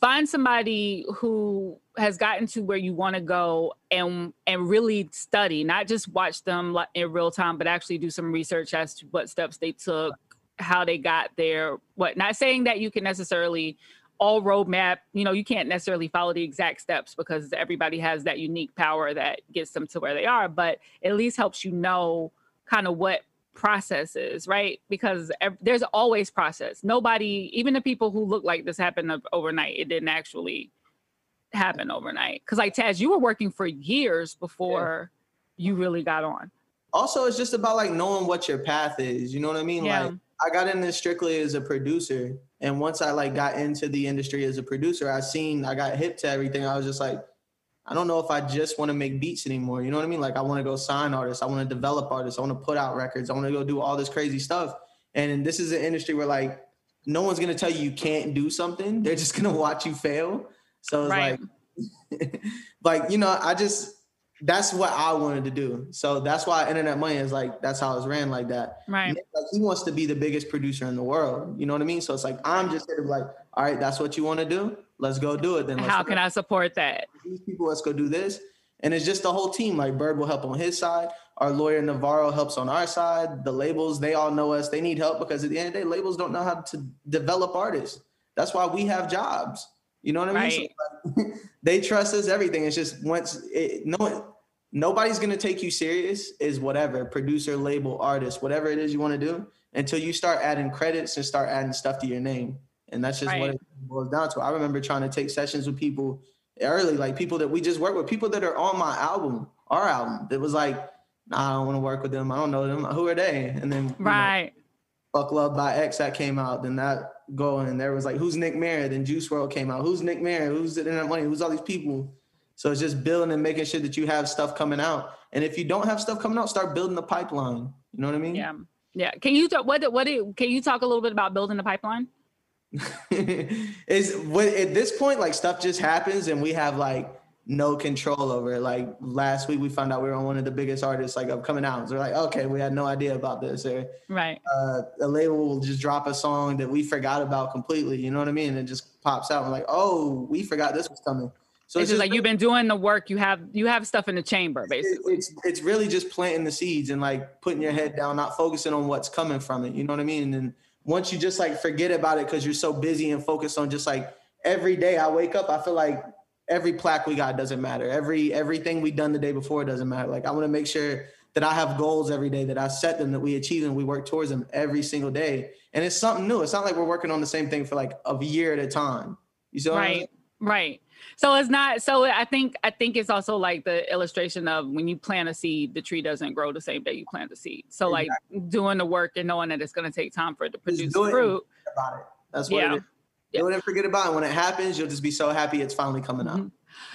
find somebody who has gotten to where you want to go and and really study not just watch them in real time but actually do some research as to what steps they took how they got there what not saying that you can necessarily all roadmap you know you can't necessarily follow the exact steps because everybody has that unique power that gets them to where they are but at least helps you know kind of what processes, right? Because there's always process. Nobody, even the people who look like this happened overnight, it didn't actually happen overnight. Because like Taz, you were working for years before yeah. you really got on. Also, it's just about like knowing what your path is. You know what I mean? Yeah. Like I got in this strictly as a producer, and once I like got into the industry as a producer, I seen I got hip to everything. I was just like I don't know if I just want to make beats anymore. You know what I mean? Like I want to go sign artists. I want to develop artists. I want to put out records. I want to go do all this crazy stuff. And this is an industry where like no one's gonna tell you you can't do something. They're just gonna watch you fail. So it's right. like like you know, I just that's what I wanted to do. So that's why Internet Money is like that's how it's ran like that. Right. Like he wants to be the biggest producer in the world. You know what I mean? So it's like I'm just like, all right, that's what you want to do. Let's go do it. Then how can I support that? These people, let's go do this. And it's just the whole team. Like Bird will help on his side. Our lawyer Navarro helps on our side. The labels, they all know us. They need help because at the end of the day, labels don't know how to develop artists. That's why we have jobs. You know what I mean? Right. So, like, they trust us. Everything. It's just once it, no nobody's gonna take you serious. Is whatever producer, label, artist, whatever it is you want to do, until you start adding credits and start adding stuff to your name. And that's just Right. what it boils down to. I remember trying to take sessions with people early, like people that we just work with, people that are on my album, our album. That was like, nah, I don't want to work with them. I don't know them. Who are they? And then you know, Right. Fuck Love by X that came out. Then that going, and there was like, who's Nick Mira? Then Juice WRLD came out. Who's Nick Mira? Who's Internet Money? Who's all these people? So it's just building and making sure that you have stuff coming out. And if you don't have stuff coming out, start building the pipeline. You know what I mean? Yeah. Yeah. Can you talk what what do- can you talk a little bit about building the pipeline? is what at this point like stuff just happens and we have like no control over it. Like last week we found out we were on one of the biggest artists like of coming out. So we're like, okay, we had no idea about this. Or Right. uh, a label will just drop a song that we forgot about completely. You know what I mean? And it just pops out. We're like, oh, we forgot this was coming. So it's, just like you've been doing the work. You have you have stuff in the chamber, basically. it's it's really just planting the seeds and like putting your head down, not focusing on what's coming from it. You know what I mean? And once you just like forget about it because you're so busy and focused on just like every day I wake up, I feel like every plaque we got doesn't matter. Every everything we done the day before doesn't matter. Like I want to make sure that I have goals every day, that I set them, that we achieve them, we work towards them every single day. And it's something new. It's not like we're working on the same thing for like a year at a time. You see what I'm Right. Right. So it's not so I think I think it's also like the illustration of when you plant a seed, the tree doesn't grow the same day you plant the seed. So like doing the work and knowing that it's gonna take time for it to produce fruit. about it. That's what Yeah. it is. Yeah. Do it and forget about it. When it happens, you'll just be so happy it's finally coming out. Mhm.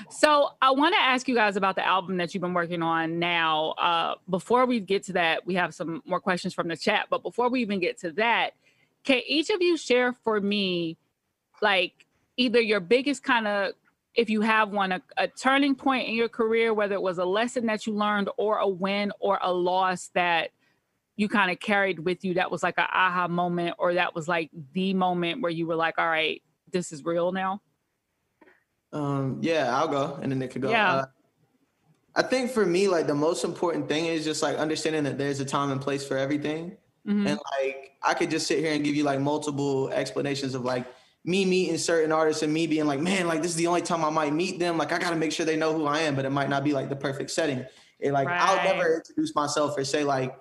So I want to ask you guys about the album that you've been working on now. Uh, before we get to that, we have some more questions from the chat. But before we even get to that, can each of you share for me, like either your biggest kind of, if you have one, a, a turning point in your career, whether it was a lesson that you learned or a win or a loss that you kind of carried with you that was like an aha moment or that was like the moment where you were like, all right, this is real now? Um, yeah, I'll go, and then it could go. Yeah. Uh, I think for me, like the most important thing is just like understanding that there's a time and place for everything. Mhm. And like I could just sit here and give you like multiple explanations of like me meeting certain artists and me being like, man, like this is the only time I might meet them. Like I gotta make sure they know who I am, but it might not be like the perfect setting. It like I'll never introduce myself or say like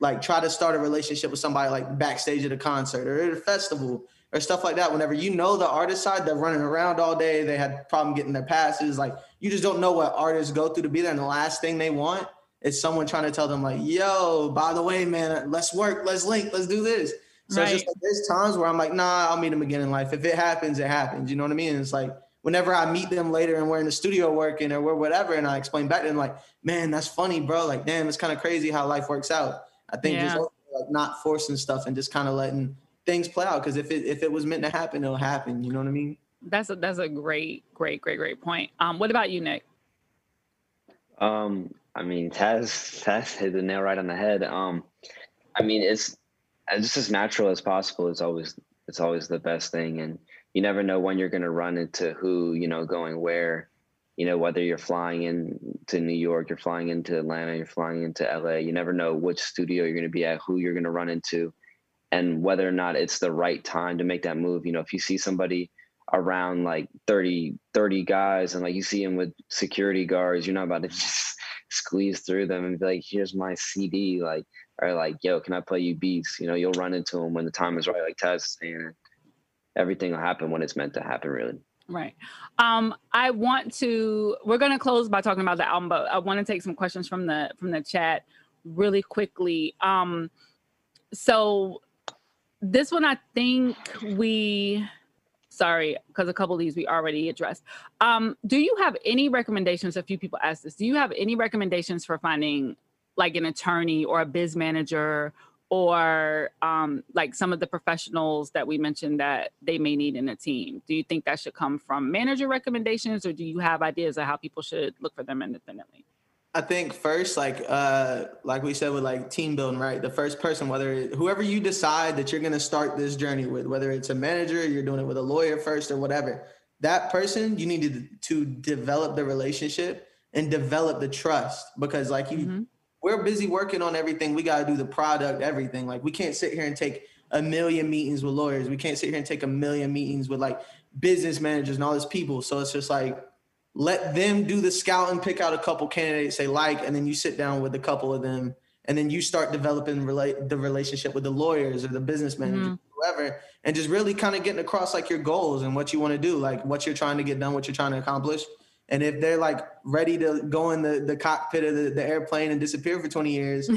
like try to start a relationship with somebody like backstage at a concert or at a festival or stuff like that. Whenever you know the artist side, they're running around all day, they had problem getting their passes. Like you just don't know what artists go through to be there. And the last thing they want is someone trying to tell them like, yo, by the way, man, let's work, let's link, let's do this. So it's just like there's times where I'm like, nah, I'll meet them again in life. If it happens, it happens. You know what I mean? And it's like whenever I meet them later and we're in the studio working or we're whatever, and I explain back to them like, man, that's funny, bro. Like, damn, it's kind of crazy how life works out. I think just like not forcing stuff and just kind of letting things play out. Because if it if it was meant to happen, it'll happen. You know what I mean? That's a that's a great, great, great, great point. Um, what about you, Nick? Um, I mean, Taz Taz hit the nail right on the head. Um, I mean, it's uh, just as natural as possible. It's always it's always the best thing, and you never know when you're gonna run into who, you know, going where. You know, whether you're flying in to New York, you're flying into Atlanta, you're flying into LA. You never know which studio you're gonna be at, who you're gonna run into, and whether or not it's the right time to make that move. You know, if you see somebody around like 30 30 guys and like you see them with security guards you're not about to just squeeze through them and be like here's my cd like or like yo can i play you beats you know you'll run into them when the time is right like taz saying everything will happen when it's meant to happen really Right. Um, I want to. We're gonna close by talking about the album, but I want to take some questions from the from the chat really quickly. Um, so this one, I think we. Sorry, because a couple of these we already addressed. Um, do you have any recommendations? A few people asked this. Do you have any recommendations for finding like an attorney or a biz manager or um, like some of the professionals that we mentioned that they may need in a team? Do you think that should come from manager recommendations, or do you have ideas of how people should look for them independently? I think first, like uh, like we said with like team building, right? The first person, whether it, whoever you decide that you're gonna start this journey with, whether it's a manager, you're doing it with a lawyer first, or whatever, that person you need to, to develop the relationship and develop the trust because like you mm-hmm. We're busy working on everything. We got to do the product everything. Like we can't sit here and take a million meetings with lawyers. We can't sit here and take a million meetings with like business managers and all these people. So it's just like let them do the scout and pick out a couple candidates they like and then you sit down with a couple of them and then you start developing relate the relationship with the lawyers or the business manager, mm-hmm. whoever and just really kind of getting across like your goals and what you want to do like what you're trying to get done what you're trying to accomplish and if they're like ready to go in the, the cockpit of the, the airplane and disappear for 20 years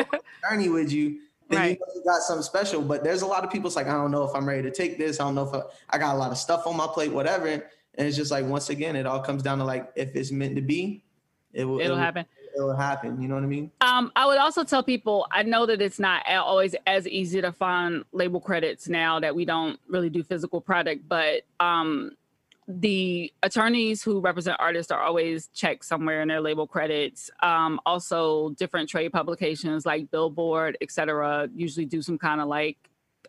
journey with you then right. you, know you got something special but there's a lot of people it's like i don't know if i'm ready to take this i don't know if I, I got a lot of stuff on my plate whatever and it's just like once again it all comes down to like if it's meant to be it will it'll, it'll happen it'll happen. You know what I mean? Um, I would also tell people I know that it's not always as easy to find label credits now that we don't really do physical product, but um, the attorneys who represent artists are always checked somewhere in their label credits. Um, also, different trade publications like Billboard, etc., usually do some kind of like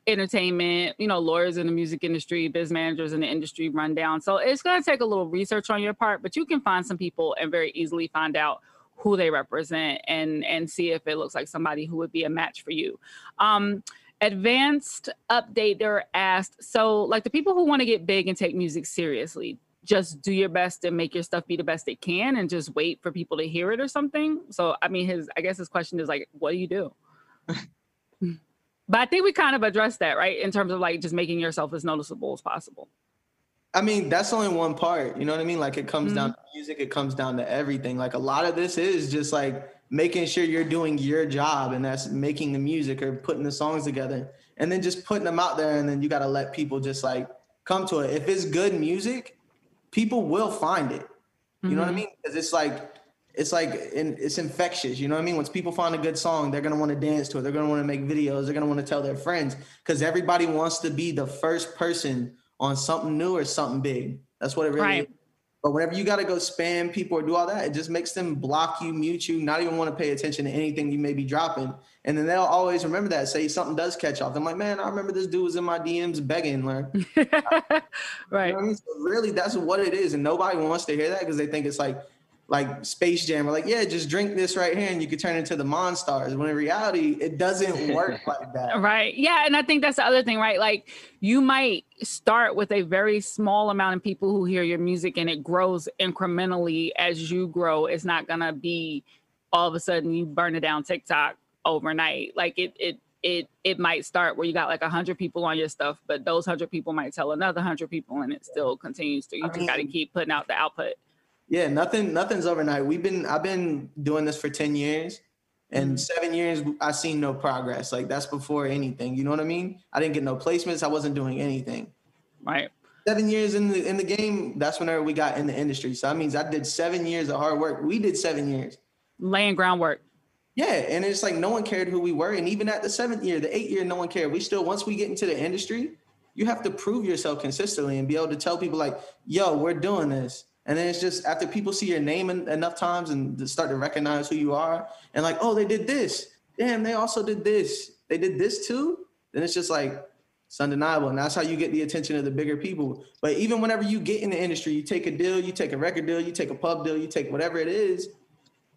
entertainment, you know, lawyers in the music industry, biz managers in the industry rundown. So it's going to take a little research on your part, but you can find some people and very easily find out who they represent and and see if it looks like somebody who would be a match for you. Um, advanced update they're asked so like the people who want to get big and take music seriously just do your best and make your stuff be the best it can and just wait for people to hear it or something so i mean his i guess his question is like what do you do but i think we kind of addressed that right in terms of like just making yourself as noticeable as possible I mean, that's only one part. You know what I mean? Like it comes mm-hmm. down to music, it comes down to everything. Like a lot of this is just like making sure you're doing your job and that's making the music or putting the songs together and then just putting them out there and then you got to let people just like come to it. If it's good music, people will find it. You mm-hmm. know what I mm-hmm. mean? Cuz it's like it's like in, it's infectious. You know what I mean? Once people find a good song, they're gonna want to dance to it. They're gonna want to make videos. They're gonna want to tell their friends because everybody wants to be the first person on something new or something big. That's what it really right. is. But whenever you got to go spam people or do all that, it just makes them block you, mute you, not even want to pay attention to anything you may be dropping. And then they'll always remember that. Say something does catch off. I'm like, man, I remember this dude was in my DMs begging. Like, right. You know I mean? so really, that's what it is. And nobody wants to hear that because they think it's like like Space Jam or like, yeah, just drink this right here and you could turn into the Monstars. When in reality, it doesn't work like that. Right. Yeah. And I think that's the other thing, right? Like you might start with a very small amount of people who hear your music and it grows incrementally as you grow. It's not gonna be all of a sudden you burn it down TikTok overnight. Like it it it it might start where you got like a hundred people on your stuff, but those hundred people might tell another hundred people and it still continues to you I just mean, gotta keep putting out the output. Yeah, nothing nothing's overnight. We've been I've been doing this for 10 years and mm-hmm. 7 years I seen no progress. Like that's before anything. You know what I mean? I didn't get no placements. I wasn't doing anything. Right. 7 years in the in the game, that's whenever we got in the industry. So that means I did 7 years of hard work. We did 7 years laying groundwork. Yeah, and it's like no one cared who we were and even at the 7th year, the 8th year no one cared. We still once we get into the industry, you have to prove yourself consistently and be able to tell people like, "Yo, we're doing this." And then it's just after people see your name en- enough times and start to recognize who you are, and like, oh, they did this. Damn, they also did this. They did this too. Then it's just like it's undeniable, and that's how you get the attention of the bigger people. But even whenever you get in the industry, you take a deal, you take a record deal, you take a pub deal, you take whatever it is,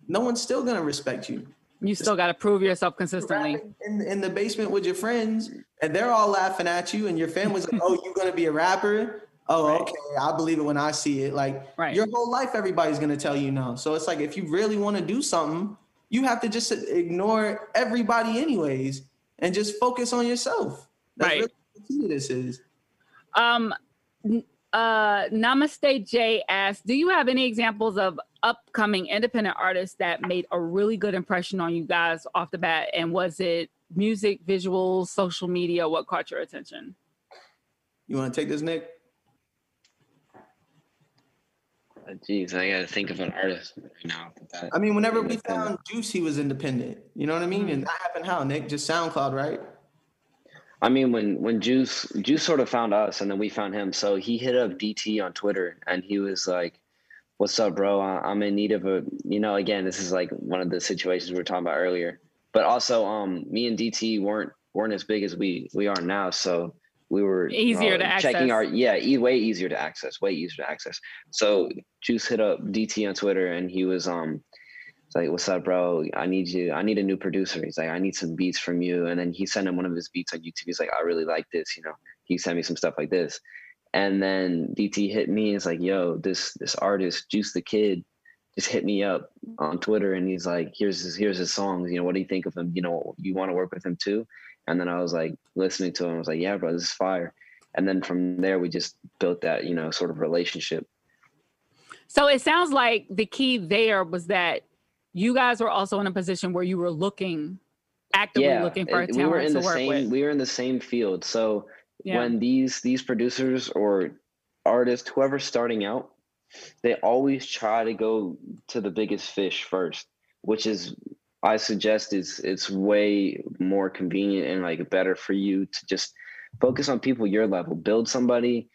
no one's still gonna respect you. You still got to prove yourself consistently. In, in the basement with your friends, and they're all laughing at you, and your family's like, "Oh, you're gonna be a rapper? Oh right. okay. I believe it when i see it. Like right. your whole life everybody's going to tell you no. So it's like if you really want to do something you have to just ignore everybody anyways and just focus on yourself. That's right. really what the key this is. Um uh namaste jay asked do you have any examples of upcoming independent artists that made a really good impression on you guys off the bat? And was it music visuals social media? What caught your attention? You want to take this nick Jeez, I gotta think of an artist right now. That, I mean, whenever we found Juice, he was independent. You know what I mean? And that happened how, Nick? Just SoundCloud, right? I mean, when when Juice Juice sort of found us, and then we found him. So he hit up DT on Twitter, and he was like, "What's up, bro? I'm in need of a, you know, again, this is like one of the situations we were talking about earlier. But also, um, me and DT weren't weren't as big as we we are now, so we were easier uh, to checking access. our yeah, e- way easier to access, way easier to access. So Juice hit up DT on Twitter, and he was um like, what's up, bro? I need you. I need a new producer. He's like, I need some beats from you. And then he sent him one of his beats on YouTube. He's like, I really like this. You know, he sent me some stuff like this. And then DT hit me. It's like, yo, this this artist, Juice the Kid, just hit me up on Twitter, and he's like, here's his here's his songs. You know, what do you think of him? You know, you want to work with him too? And then I was like listening to him. I was like, yeah, bro, this is fire. And then from there, we just built that you know sort of relationship. So it sounds like the key there was that you guys were also in a position where you were looking actively yeah, looking for a it- we were talent in to the work same with. we were in the same field. So Yeah. when these these producers or artists, whoever's starting out, they always try to go to the biggest fish first, which is I suggest is it's way more convenient and like better for you to just focus on people your level, build somebody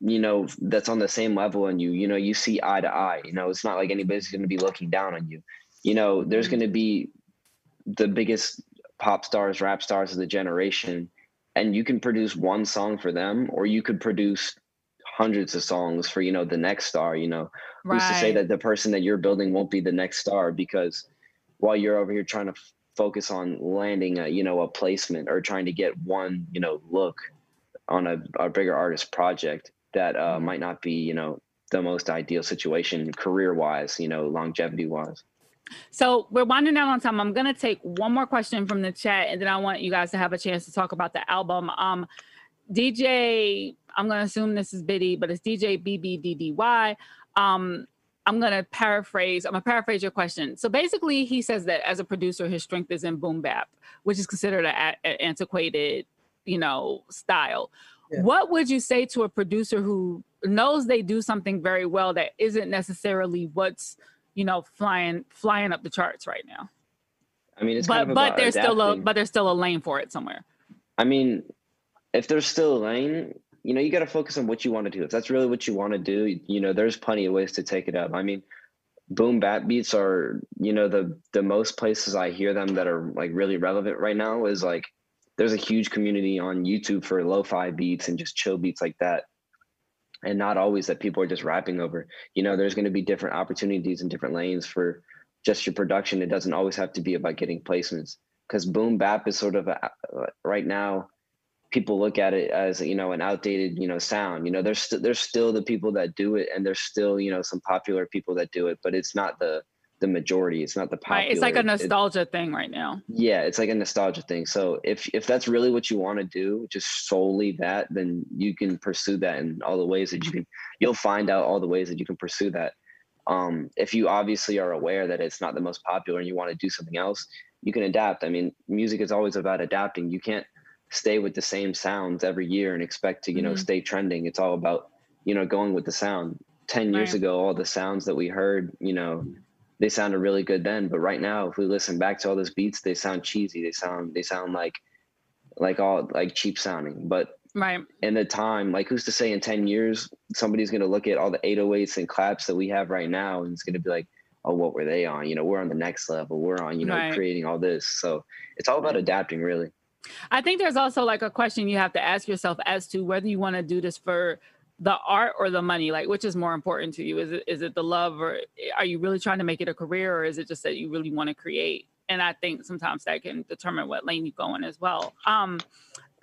you know that's on the same level and you. You know you see eye to eye you know it's not like anybody's going to be looking down on you. You know there's Mhm. going to be the biggest pop stars rap stars of the generation and you can produce one song for them or you could produce hundreds of songs for you know the next star you know. Who's to say that the person that you're building won't be the next star because while you're over here trying to f- focus on landing a you know a placement or trying to get one you know look on a, a bigger artist project that uh, Mhm. might not be you know the most ideal situation career wise you know longevity wise So we're winding down on time. I'm gonna take one more question from the chat, and then I want you guys to have a chance to talk about the album. Um, DJ, I'm gonna assume this is Biddy, but it's DJ BBDDY. Um, I'm gonna paraphrase. I'm gonna paraphrase your question. So basically, he says that as a producer, his strength is in boom bap, which is considered an antiquated, you know, style. Yeah. What would you say to a producer who knows they do something very well that isn't necessarily what's you know flying flying up the charts right now i mean it's but kind of but there's still a but there's still a lane for it somewhere I mean, if there's still a lane, you know, you got to focus on what you want to do. If that's really what you want to do, you know, there's plenty of ways to take it up. I mean, boom bap beats are, you know, the the most places I hear them that are like really relevant right now is like there's a huge community on YouTube for lo-fi beats and just chill beats like that. And not always that people are just rapping over. You know, there's going to be different opportunities and different lanes for just your production. It doesn't always have to be about getting placements because boom bap is sort of a, right now people look at it as you know an outdated you know sound you know there's st- there's still the people that do it and there's still you know some popular people that do it but it's not the the majority it's not the popular right it's like a it- nostalgia thing right now. Yeah it's like a nostalgia thing so if if that's really what you want to do just solely that then you can pursue that in all the ways that you can you'll find out all the ways that you can pursue that. Um if you obviously are aware that it's not the most popular and you want to do something else you can adapt i mean music is always about adapting you can't stay with the same sounds every year and expect to you know Mhm. stay trending. It's all about you know going with the sound. 10 years Right. ago all the sounds that we heard you know they sounded really good then but right now if we listen back to all those beats they sound cheesy. They sound they sound like like all like cheap sounding. But right. in the time like who's to say in 10 years somebody's going to look at all the 808s and claps that we have right now and it's going to be like oh what were they on? You know we're on the next level. We're on you know Right. creating all this. So it's all about adapting really i think there's also like a question you have to ask yourself as to whether you want to do this for the art or the money like which is more important to you? Is it is it the love or are you really trying to make it a career or is it just that you really want to create? And i think sometimes that can determine what lane you go in as well. Um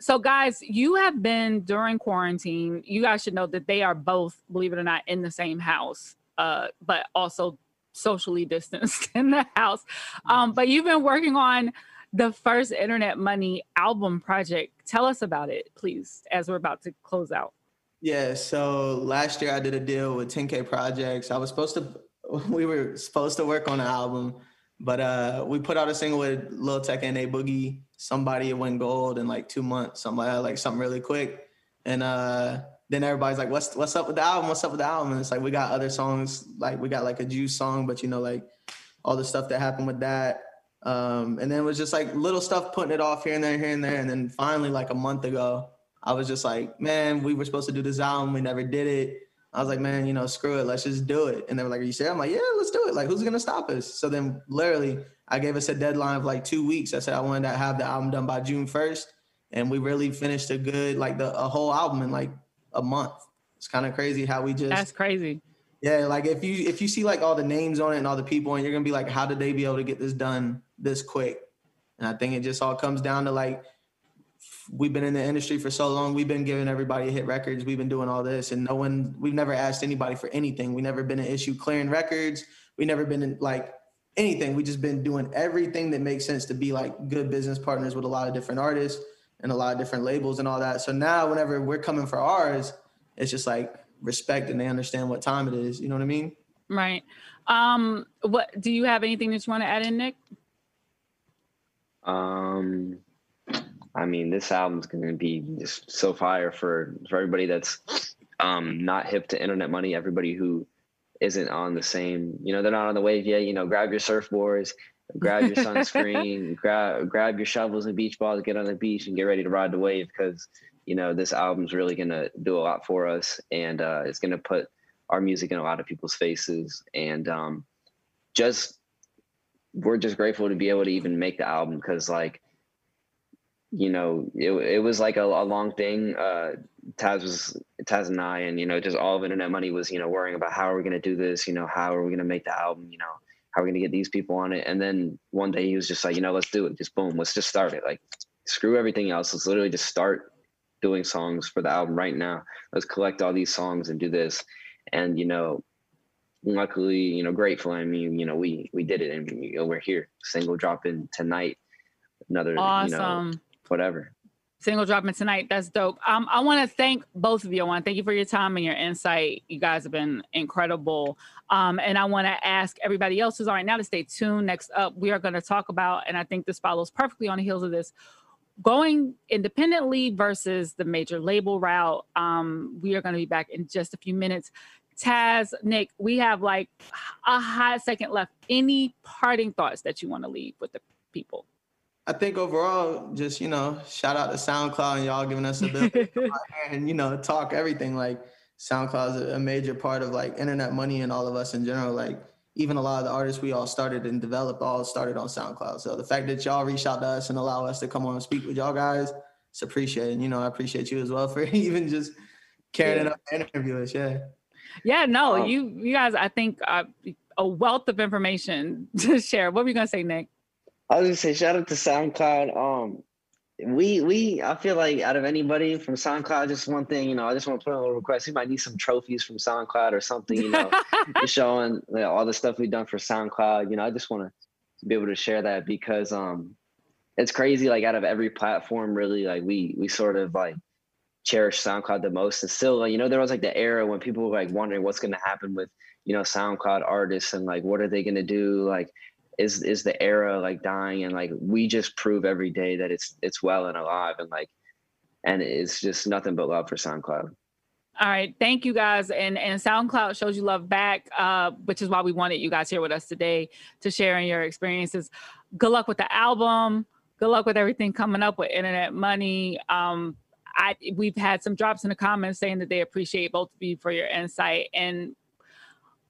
so guys you have been during quarantine you guys should know that they are both believe it or not in the same house uh but also socially distanced in the house. Um but you've been working on the first internet money album project tell us about it please as we're about to close out Yeah, so last year I did a deal with 10K Projects. I was supposed to, we were supposed to work on an album, but uh, we put out a single with Lil Tecca and A Boogie. Somebody it went gold in like two months, something like like something really quick. And uh, then everybody's like, "What's what's up with the album? What's up with the album?" And it's like we got other songs, like we got like a Juice song, but you know, like all the stuff that happened with that. Um, and then it was just like little stuff putting it off here and there, here and there. And then finally, like a month ago, I was just like, man, we were supposed to do this album, we never did it. I was like, man, you know, screw it, let's just do it. And they were like, Are you serious? I'm like, Yeah, let's do it. Like, who's gonna stop us? So then literally I gave us a deadline of like two weeks. I said I wanted to have the album done by June 1st. And we really finished a good, like the a whole album in like a month. It's kind of crazy how we just That's crazy. Yeah, like if you if you see like all the names on it and all the people, and you're gonna be like, how did they be able to get this done this quick? And I think it just all comes down to like we've been in the industry for so long. We've been giving everybody hit records. We've been doing all this, and no one. We've never asked anybody for anything. We never been an issue clearing records. We never been in like anything. We just been doing everything that makes sense to be like good business partners with a lot of different artists and a lot of different labels and all that. So now, whenever we're coming for ours, it's just like respect and they understand what time it is. You know what I mean? Right. Um, what do you have anything that you want to add in, Nick? Um, I mean, this album's going to be just so fire for for everybody that's um not hip to internet money. Everybody who isn't on the same, you know, they're not on the wave yet. You know, grab your surfboards, grab your sunscreen, grab grab your shovels and beach balls, get on the beach and get ready to ride the wave because you know this album's really gonna do a lot for us and uh, it's gonna put our music in a lot of people's faces and um, just we're just grateful to be able to even make the album because like you know it, it was like a, a long thing. Uh taz was taz and i and you know just all of internet money was you know worrying about how are we going to do this you know how are we going to make the album you know how are we going to get these people on it. And then one day he was just like you know let's do it. Just boom let's just start it. Like screw everything else. Let's literally just start doing songs for the album right now. Let's collect all these songs and do this. And you know luckily you know grateful i mean you know we we did it and you know, we're here single dropping tonight another awesome. you know whatever single dropping tonight. That's dope. Um, I want to thank both of you. I want to thank you for your time and your insight. You guys have been incredible. Um, and I want to ask everybody else who's on right now to stay tuned. Next up, we are going to talk about, and I think this follows perfectly on the heels of this, going independently versus the major label route. Um, we are going to be back in just a few minutes. Taz, Nick, we have like a hot second left. Any parting thoughts that you want to leave with the people? I think overall, just you know, shout out to SoundCloud and y'all giving us a bit and you know, talk everything. Like SoundCloud is a major part of like internet money and all of us in general. Like even a lot of the artists we all started and developed all started on SoundCloud. So the fact that y'all reached out to us and allow us to come on and speak with y'all guys, it's appreciated. You know, I appreciate you as well for even just caring enough to interview us. Yeah. Yeah. No, um, you you guys, I think uh, a wealth of information to share. What were you gonna say, Nick? I was gonna say shout out to SoundCloud. Um, we we I feel like out of anybody from SoundCloud, just one thing, you know, I just want to put in a little request. We might need some trophies from SoundCloud or something, you know, showing you know, all the stuff we've done for SoundCloud. You know, I just want to be able to share that because um, it's crazy. Like out of every platform, really, like we we sort of like cherish SoundCloud the most. And still, you know, there was like the era when people were like wondering what's going to happen with you know SoundCloud artists and like what are they going to do, like is is the era like dying and like we just prove every day that it's it's well and alive and like and it's just nothing but love for SoundCloud. All right, thank you guys. And and SoundCloud shows you love back, uh, which is why we wanted you guys here with us today to share in your experiences. Good luck with the album. Good luck with everything coming up with Internet Money. Um, I we've had some drops in the comments saying that they appreciate both of you for your insight and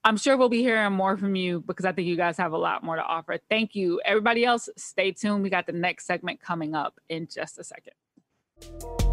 I'm sure we'll be hearing more from you because I think you guys have a lot more to offer. Thank you. Everybody else, stay tuned. We got the next segment coming up in just a second.